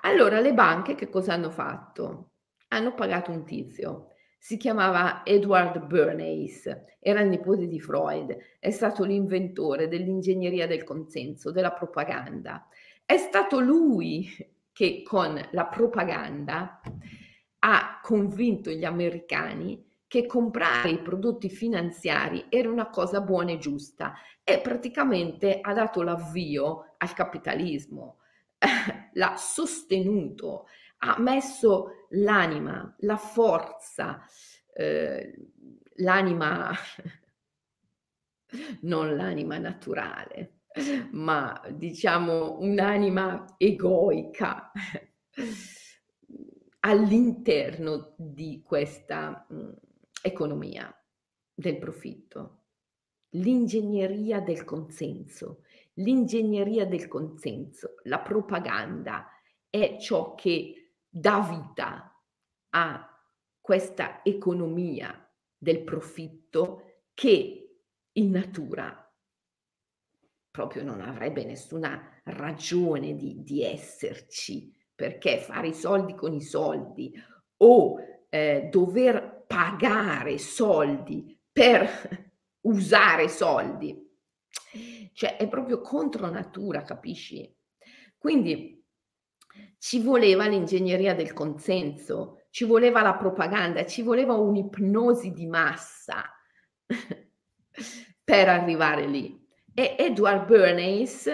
Allora le banche che cosa hanno fatto? Hanno pagato un tizio, si chiamava Edward Bernays, era il nipote di Freud, è stato l'inventore dell'ingegneria del consenso, della propaganda. È stato lui che con la propaganda ha convinto gli americani che comprare i prodotti finanziari era una cosa buona e giusta e praticamente ha dato l'avvio al capitalismo l'ha sostenuto, ha messo l'anima, la forza, eh, l'anima, non l'anima naturale, ma diciamo un'anima egoica all'interno di questa mh, economia del profitto. L'ingegneria del consenso, L'ingegneria del consenso, la propaganda è ciò che dà vita a questa economia del profitto che in natura proprio non avrebbe nessuna ragione di, di esserci, perché fare i soldi con i soldi o eh, dover pagare soldi per usare soldi cioè è proprio contro natura, capisci? Quindi ci voleva l'ingegneria del consenso, ci voleva la propaganda, ci voleva un'ipnosi di massa per arrivare lì. E Edward Bernays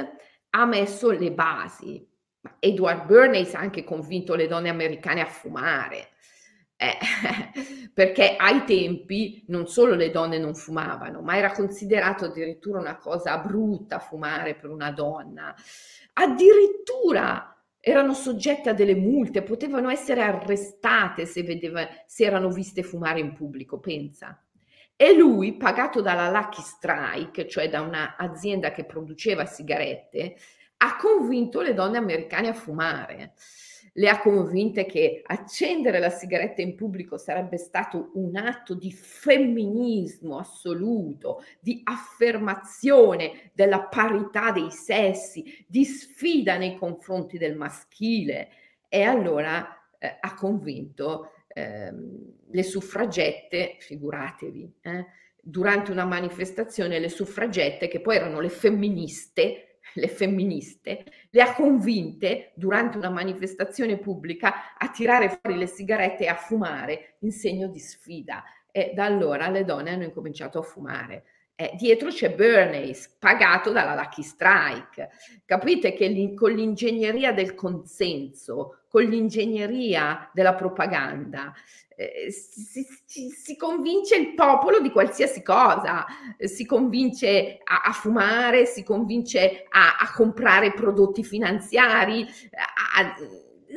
ha messo le basi. Edward Bernays ha anche convinto le donne americane a fumare eh, perché ai tempi non solo le donne non fumavano, ma era considerato addirittura una cosa brutta fumare per una donna. Addirittura erano soggette a delle multe, potevano essere arrestate se, vedeva, se erano viste fumare in pubblico, pensa. E lui, pagato dalla Lucky Strike, cioè da un'azienda che produceva sigarette, ha convinto le donne americane a fumare le ha convinte che accendere la sigaretta in pubblico sarebbe stato un atto di femminismo assoluto, di affermazione della parità dei sessi, di sfida nei confronti del maschile. E allora eh, ha convinto eh, le suffragette, figuratevi, eh, durante una manifestazione le suffragette, che poi erano le femministe, le femministe, le ha convinte durante una manifestazione pubblica a tirare fuori le sigarette e a fumare in segno di sfida. E da allora le donne hanno incominciato a fumare. eh, dietro c'è Bernays, pagato dalla Lucky Strike. Capite che con l'ingegneria del consenso, con l'ingegneria della propaganda, eh, si, si, si, convince il popolo di qualsiasi cosa, si convince a, a fumare, si convince a, a comprare prodotti finanziari, a,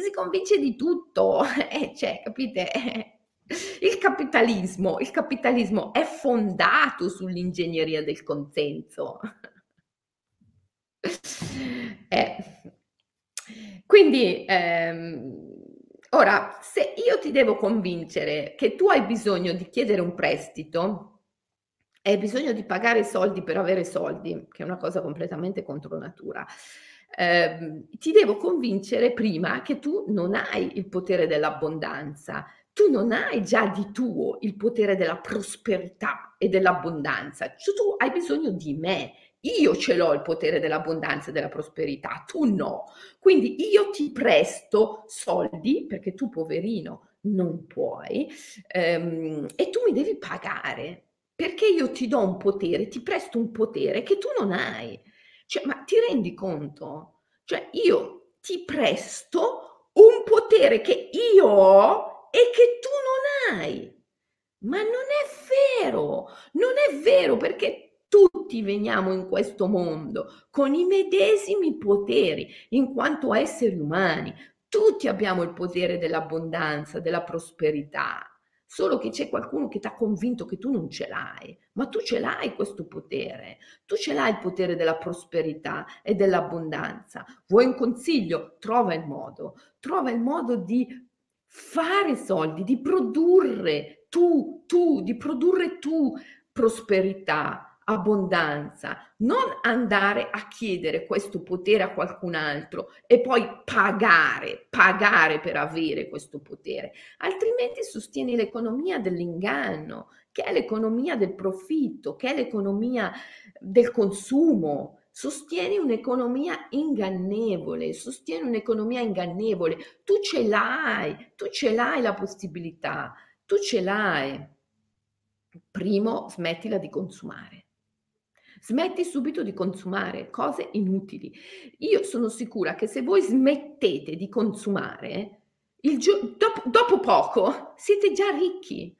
si convince di tutto, eh, cioè, capite? Il capitalismo, il capitalismo è fondato sull'ingegneria del consenso. Eh. Quindi, ehm, ora, se io ti devo convincere che tu hai bisogno di chiedere un prestito, hai bisogno di pagare soldi per avere soldi, che è una cosa completamente contro natura, eh, ti devo convincere prima che tu non hai il potere dell'abbondanza, tu non hai già di tuo il potere della prosperità e dell'abbondanza, cioè, tu hai bisogno di me. Io ce l'ho il potere dell'abbondanza e della prosperità, tu no. Quindi io ti presto soldi perché tu poverino non puoi ehm, e tu mi devi pagare perché io ti do un potere, ti presto un potere che tu non hai. Cioè, ma ti rendi conto? Cioè, io ti presto un potere che io ho e che tu non hai. Ma non è vero, non è vero perché tutti veniamo in questo mondo con i medesimi poteri in quanto esseri umani. Tutti abbiamo il potere dell'abbondanza, della prosperità solo che c'è qualcuno che ti ha convinto che tu non ce l'hai, ma tu ce l'hai questo potere, tu ce l'hai il potere della prosperità e dell'abbondanza. Vuoi un consiglio? Trova il modo, trova il modo di fare soldi, di produrre tu, tu, di produrre tu prosperità abbondanza, non andare a chiedere questo potere a qualcun altro e poi pagare, pagare per avere questo potere, altrimenti sostieni l'economia dell'inganno, che è l'economia del profitto, che è l'economia del consumo. Sostieni un'economia ingannevole, sostieni un'economia ingannevole. Tu ce l'hai, tu ce l'hai la possibilità, tu ce l'hai. Primo, smettila di consumare smetti subito di consumare cose inutili. Io sono sicura che se voi smettete di consumare, gio- dopo, dopo poco siete già ricchi.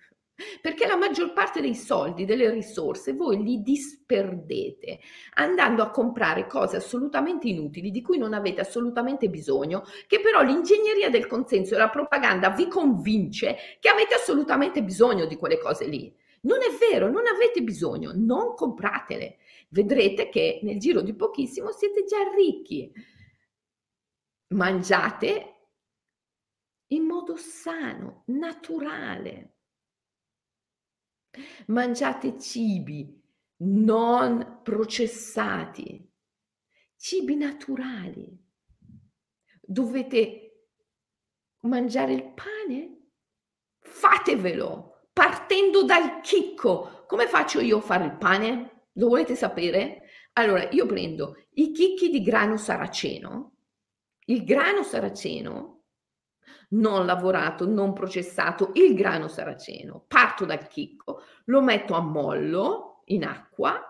Perché la maggior parte dei soldi, delle risorse, voi li disperdete andando a comprare cose assolutamente inutili, di cui non avete assolutamente bisogno, che però l'ingegneria del consenso e la propaganda vi convince che avete assolutamente bisogno di quelle cose lì. Non è vero, non avete bisogno, non compratele vedrete che nel giro di pochissimo siete già ricchi. Mangiate in modo sano, naturale. Mangiate cibi non processati, cibi naturali. Dovete mangiare il pane? Fatevelo partendo dal chicco. Come faccio io a fare il pane? Lo volete sapere? Allora, io prendo i chicchi di grano saraceno, il grano saraceno non lavorato, non processato, il grano saraceno, parto dal chicco, lo metto a mollo in acqua,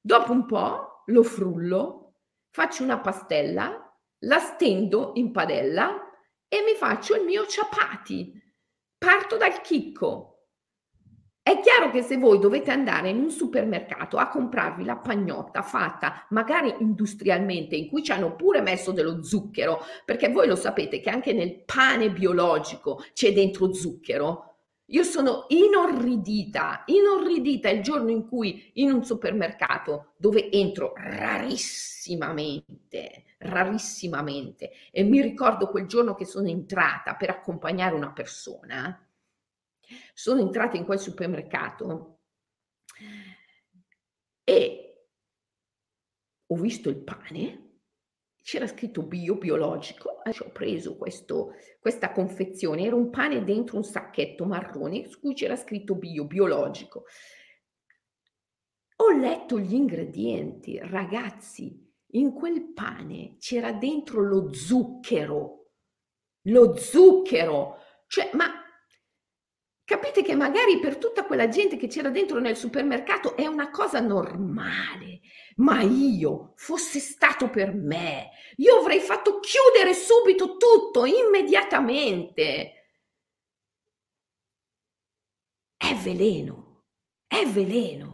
dopo un po' lo frullo, faccio una pastella, la stendo in padella e mi faccio il mio ciapati. Parto dal chicco, è chiaro che se voi dovete andare in un supermercato a comprarvi la pagnotta fatta magari industrialmente, in cui ci hanno pure messo dello zucchero, perché voi lo sapete che anche nel pane biologico c'è dentro zucchero, io sono inorridita, inorridita il giorno in cui in un supermercato dove entro rarissimamente, rarissimamente, e mi ricordo quel giorno che sono entrata per accompagnare una persona, sono entrata in quel supermercato e ho visto il pane, c'era scritto bio, biologico, ho preso questo, questa confezione, era un pane dentro un sacchetto marrone su cui c'era scritto bio, biologico. Ho letto gli ingredienti, ragazzi, in quel pane c'era dentro lo zucchero, lo zucchero, cioè, ma Capite che magari per tutta quella gente che c'era dentro nel supermercato è una cosa normale, ma io fosse stato per me, io avrei fatto chiudere subito tutto, immediatamente. È veleno, è veleno,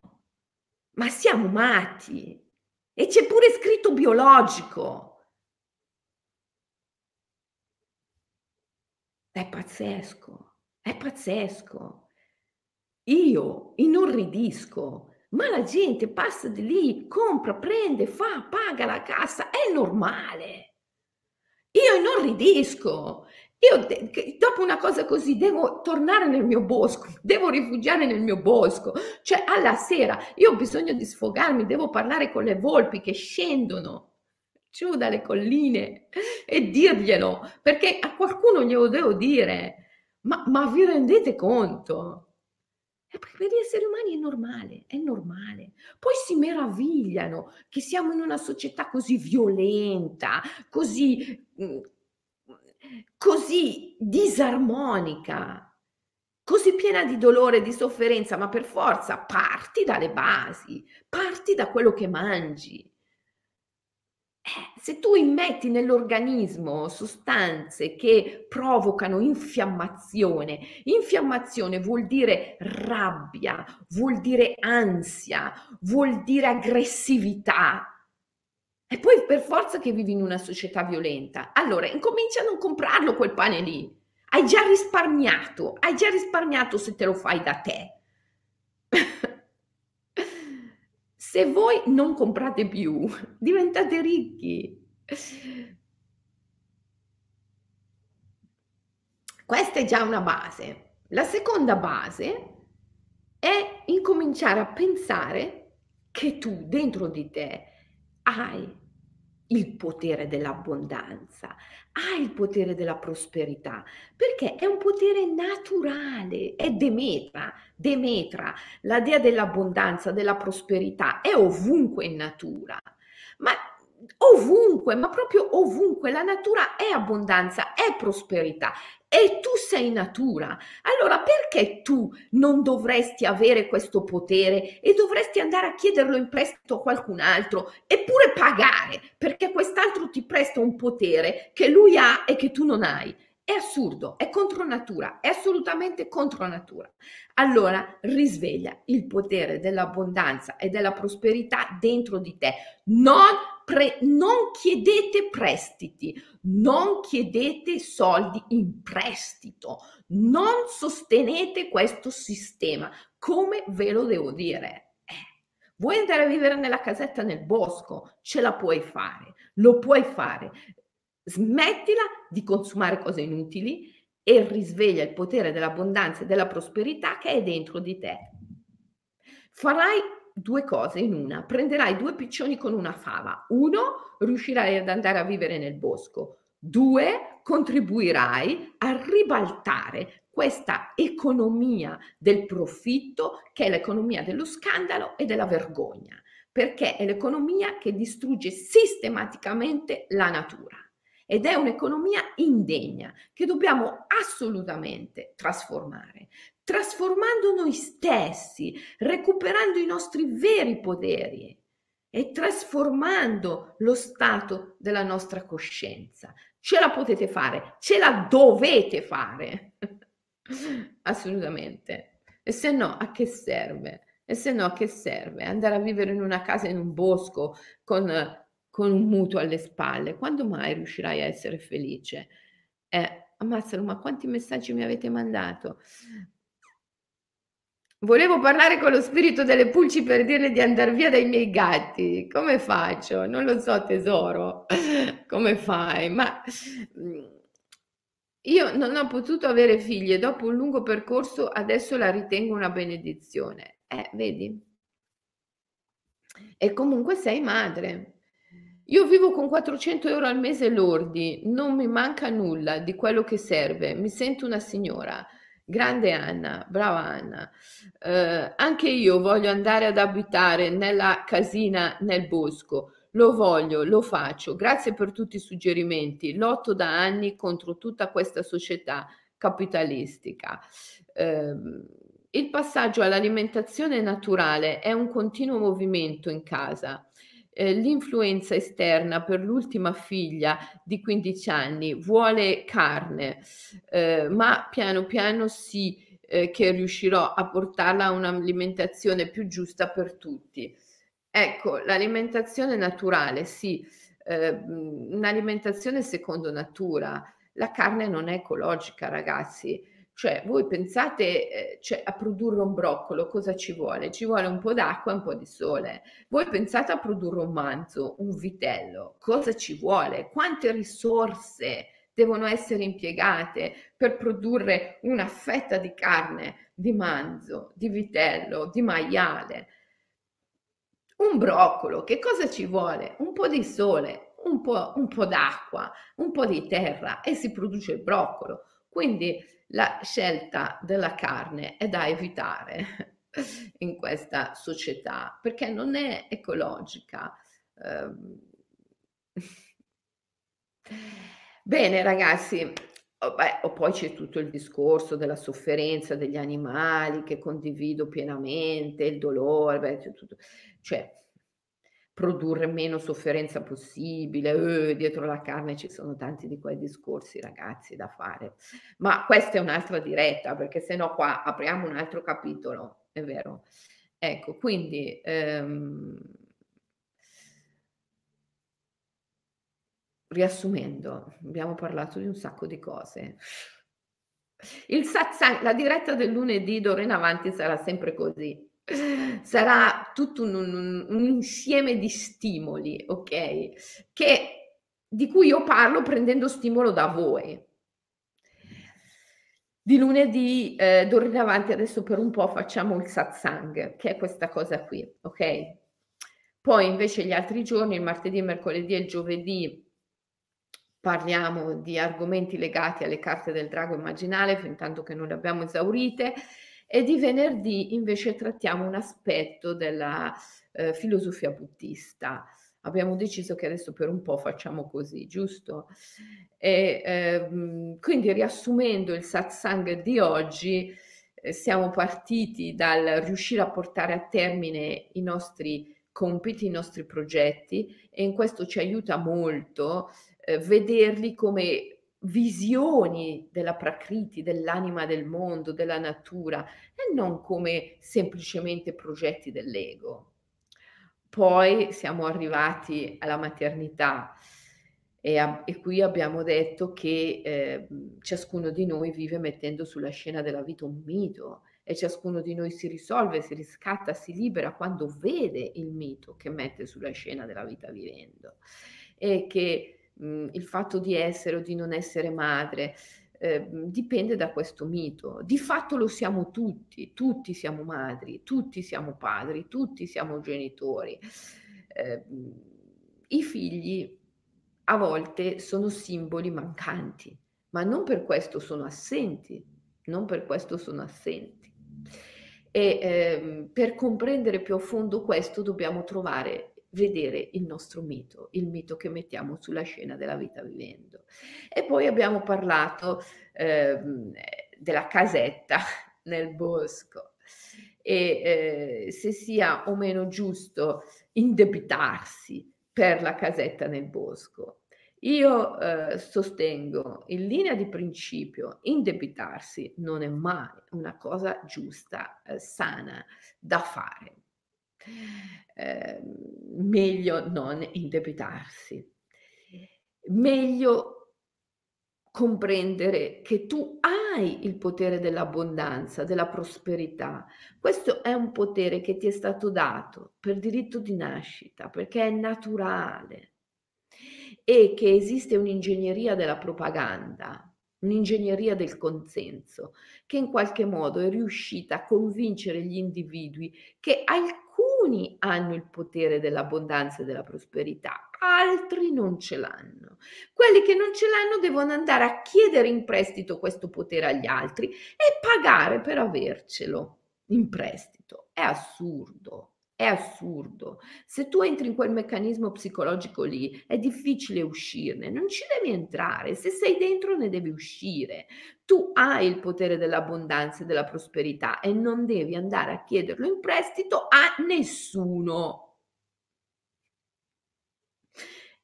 ma siamo matti e c'è pure scritto biologico. È pazzesco. È pazzesco. Io inorridisco, ma la gente passa di lì, compra, prende, fa, paga la cassa, è normale. Io inorridisco. Io dopo una cosa così devo tornare nel mio bosco, devo rifugiare nel mio bosco. Cioè alla sera io ho bisogno di sfogarmi, devo parlare con le volpi che scendono giù dalle colline e dirglielo, perché a qualcuno glielo devo dire. Ma, ma vi rendete conto? E perché per gli esseri umani è normale, è normale. Poi si meravigliano che siamo in una società così violenta, così, mm, così disarmonica, così piena di dolore e di sofferenza, ma per forza parti dalle basi, parti da quello che mangi. Se tu immetti nell'organismo sostanze che provocano infiammazione, infiammazione vuol dire rabbia, vuol dire ansia, vuol dire aggressività. E poi per forza che vivi in una società violenta. Allora, incomincia a non comprarlo quel pane lì. Hai già risparmiato, hai già risparmiato se te lo fai da te. Se voi non comprate più, diventate ricchi. Questa è già una base. La seconda base è incominciare a pensare che tu dentro di te hai il potere dell'abbondanza, ha il potere della prosperità, perché è un potere naturale, è Demetra, Demetra, la dea dell'abbondanza, della prosperità, è ovunque in natura. Ma ovunque, ma proprio ovunque, la natura è abbondanza, è prosperità, e tu sei natura. Allora perché tu non dovresti avere questo potere e dovresti andare a chiederlo in prestito a qualcun altro eppure pagare perché quest'altro ti presta un potere che lui ha e che tu non hai? È assurdo, è contro natura, è assolutamente contro natura. Allora risveglia il potere dell'abbondanza e della prosperità dentro di te. Non, pre- non chiedete prestiti, non chiedete soldi in prestito, non sostenete questo sistema. Come ve lo devo dire? Eh, vuoi andare a vivere nella casetta nel bosco? Ce la puoi fare, lo puoi fare smettila di consumare cose inutili e risveglia il potere dell'abbondanza e della prosperità che è dentro di te. Farai due cose in una, prenderai due piccioni con una fava. Uno, riuscirai ad andare a vivere nel bosco. Due, contribuirai a ribaltare questa economia del profitto che è l'economia dello scandalo e della vergogna, perché è l'economia che distrugge sistematicamente la natura ed è un'economia indegna che dobbiamo assolutamente trasformare, trasformando noi stessi, recuperando i nostri veri poteri e trasformando lo stato della nostra coscienza. Ce la potete fare, ce la dovete fare. Assolutamente. E se no, a che serve? E se no, a che serve? Andare a vivere in una casa in un bosco con con un mutuo alle spalle, quando mai riuscirai a essere felice? Eh, ammazzalo, ma quanti messaggi mi avete mandato? Volevo parlare con lo spirito delle pulci per dirle di andare via dai miei gatti. Come faccio? Non lo so, tesoro. Come fai? Ma mm, io non ho potuto avere figlie dopo un lungo percorso, adesso la ritengo una benedizione. Eh, vedi? E comunque sei madre. Io vivo con 400 euro al mese lordi, non mi manca nulla di quello che serve, mi sento una signora. Grande Anna, brava Anna. Eh, anche io voglio andare ad abitare nella casina nel bosco. Lo voglio, lo faccio. Grazie per tutti i suggerimenti. Lotto da anni contro tutta questa società capitalistica. ehm, il passaggio all'alimentazione naturale è un continuo movimento in casa. Eh, l'influenza esterna per l'ultima figlia di 15 anni vuole carne, eh, ma piano piano sì eh, che riuscirò a portarla a un'alimentazione più giusta per tutti. Ecco, l'alimentazione naturale, sì, eh, un'alimentazione secondo natura. La carne non è ecologica, ragazzi. Cioè, voi pensate eh, cioè, a produrre un broccolo, cosa ci vuole? Ci vuole un po' d'acqua e un po' di sole. Voi pensate a produrre un manzo, un vitello, cosa ci vuole? Quante risorse devono essere impiegate per produrre una fetta di carne, di manzo, di vitello, di maiale? Un broccolo, che cosa ci vuole? Un po' di sole, un po', un po' d'acqua, un po' di terra e si produce il broccolo. Quindi la scelta della carne è da evitare in questa società perché non è ecologica. Ehm. Bene ragazzi, oh, beh, oh, poi c'è tutto il discorso della sofferenza degli animali che condivido pienamente, il dolore, beh, tutto, cioè produrre meno sofferenza possibile, eh, dietro la carne ci sono tanti di quei discorsi ragazzi da fare, ma questa è un'altra diretta perché se no qua apriamo un altro capitolo, è vero. Ecco, quindi ehm, riassumendo, abbiamo parlato di un sacco di cose. Il satsang, la diretta del lunedì d'ora in avanti sarà sempre così sarà tutto un, un, un, insieme di stimoli, ok? Che, di cui io parlo prendendo stimolo da voi. Di lunedì, eh, d'ora in avanti, adesso per un po' facciamo il satsang, che è questa cosa qui, ok? Poi invece gli altri giorni, il martedì, il mercoledì e il giovedì, parliamo di argomenti legati alle carte del drago immaginale, fin tanto che non le abbiamo esaurite e di venerdì invece trattiamo un aspetto della eh, filosofia buddista. Abbiamo deciso che adesso per un po' facciamo così, giusto? E, ehm, quindi riassumendo il satsang di oggi, eh, siamo partiti dal riuscire a portare a termine i nostri compiti, i nostri progetti e in questo ci aiuta molto eh, vederli come visioni della Prakriti, dell'anima del mondo, della natura, e non come semplicemente progetti dell'ego. Poi siamo arrivati alla maternità e, a, e qui abbiamo detto che eh, ciascuno di noi vive mettendo sulla scena della vita un mito e ciascuno di noi si risolve, si riscatta, si libera quando vede il mito che mette sulla scena della vita vivendo e che mh, il fatto di essere o di non essere madre, eh, dipende da questo mito. Di fatto lo siamo tutti, tutti siamo madri, tutti siamo padri, tutti siamo genitori. Eh, I figli a volte sono simboli mancanti, ma non per questo sono assenti, non per questo sono assenti. E ehm, per comprendere più a fondo questo dobbiamo trovare vedere il nostro mito, il mito che mettiamo sulla scena della vita vivendo. E poi abbiamo parlato eh, della casetta nel bosco e eh, se sia o meno giusto indebitarsi per la casetta nel bosco. Io eh, sostengo in linea di principio indebitarsi non è mai una cosa giusta, eh, sana da fare eh, meglio non indebitarsi, meglio comprendere che tu hai il potere dell'abbondanza, della prosperità. Questo è un potere che ti è stato dato per diritto di nascita, perché è naturale. E che esiste un'ingegneria della propaganda, un'ingegneria del consenso, che in qualche modo è riuscita a convincere gli individui che alcuni alcuni hanno il potere dell'abbondanza e della prosperità, altri non ce l'hanno. Quelli che non ce l'hanno devono andare a chiedere in prestito questo potere agli altri e pagare per avercelo in prestito. È assurdo, È assurdo. Se tu entri in quel meccanismo psicologico lì, è difficile uscirne, non ci devi entrare, se sei dentro ne devi uscire. Tu hai il potere dell'abbondanza e della prosperità e non devi andare a chiederlo in prestito a nessuno.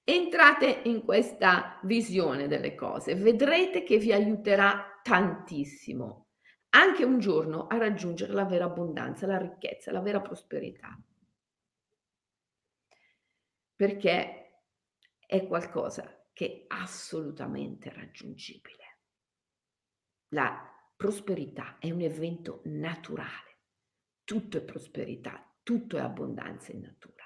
Entrate in questa visione delle cose, vedrete che vi aiuterà tantissimo anche un giorno a raggiungere la vera abbondanza, la ricchezza, la vera prosperità perché è qualcosa che è assolutamente raggiungibile. La prosperità è un evento naturale, tutto è prosperità, tutto è abbondanza in natura.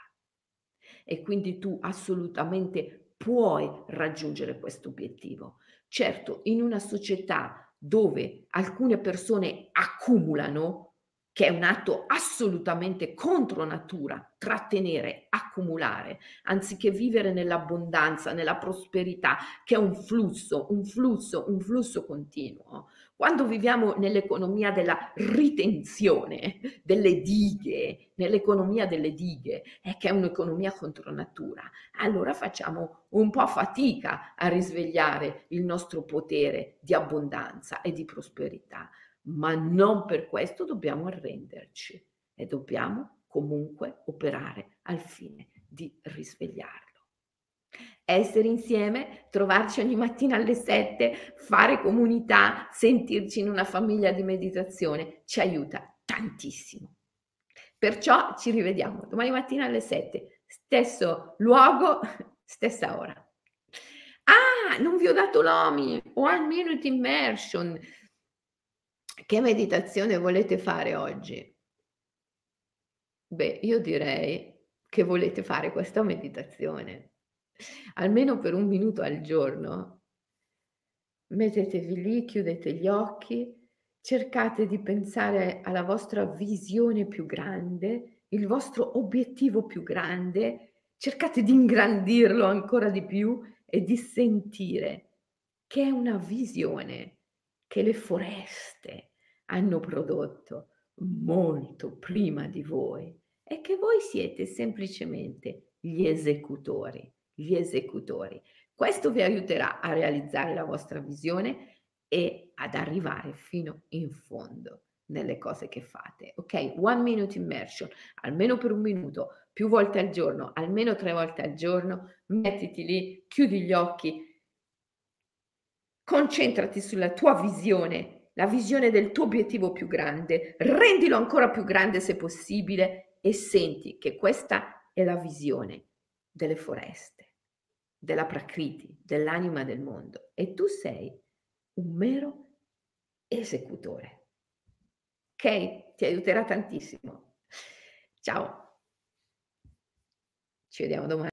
E quindi tu assolutamente puoi raggiungere questo obiettivo. Certo, in una società dove alcune persone accumulano, che è un atto assolutamente contro natura, trattenere, accumulare, anziché vivere nell'abbondanza, nella prosperità, che è un flusso, un flusso, un flusso continuo. Quando viviamo nell'economia della ritenzione, delle dighe, nell'economia delle dighe, è che è un'economia contro natura, allora facciamo un po' fatica a risvegliare il nostro potere di abbondanza e di prosperità ma non per questo dobbiamo arrenderci e dobbiamo comunque operare al fine di risvegliarlo. Essere insieme, trovarci ogni mattina alle 7, fare comunità, sentirci in una famiglia di meditazione ci aiuta tantissimo. Perciò ci rivediamo domani mattina alle 7, stesso luogo, stessa ora. Ah, non vi ho dato l'OMI, One Minute Immersion che meditazione volete fare oggi? Beh, io direi che volete fare questa meditazione, almeno per un minuto al giorno. Mettetevi lì, chiudete gli occhi, cercate di pensare alla vostra visione più grande, il vostro obiettivo più grande, cercate di ingrandirlo ancora di più e di sentire che è una visione che le foreste, hanno prodotto molto prima di voi e che voi siete semplicemente gli esecutori, gli esecutori. Questo vi aiuterà a realizzare la vostra visione e ad arrivare fino in fondo nelle cose che fate. Ok? One minute immersion, almeno per un minuto, più volte al giorno, almeno tre volte al giorno, mettiti lì, chiudi gli occhi, concentrati sulla tua visione la visione del tuo obiettivo più grande, rendilo ancora più grande se possibile e senti che questa è la visione delle foreste, della Prakriti, dell'anima del mondo e tu sei un mero esecutore. Ok? Ti aiuterà tantissimo. Ciao. Ci vediamo domani.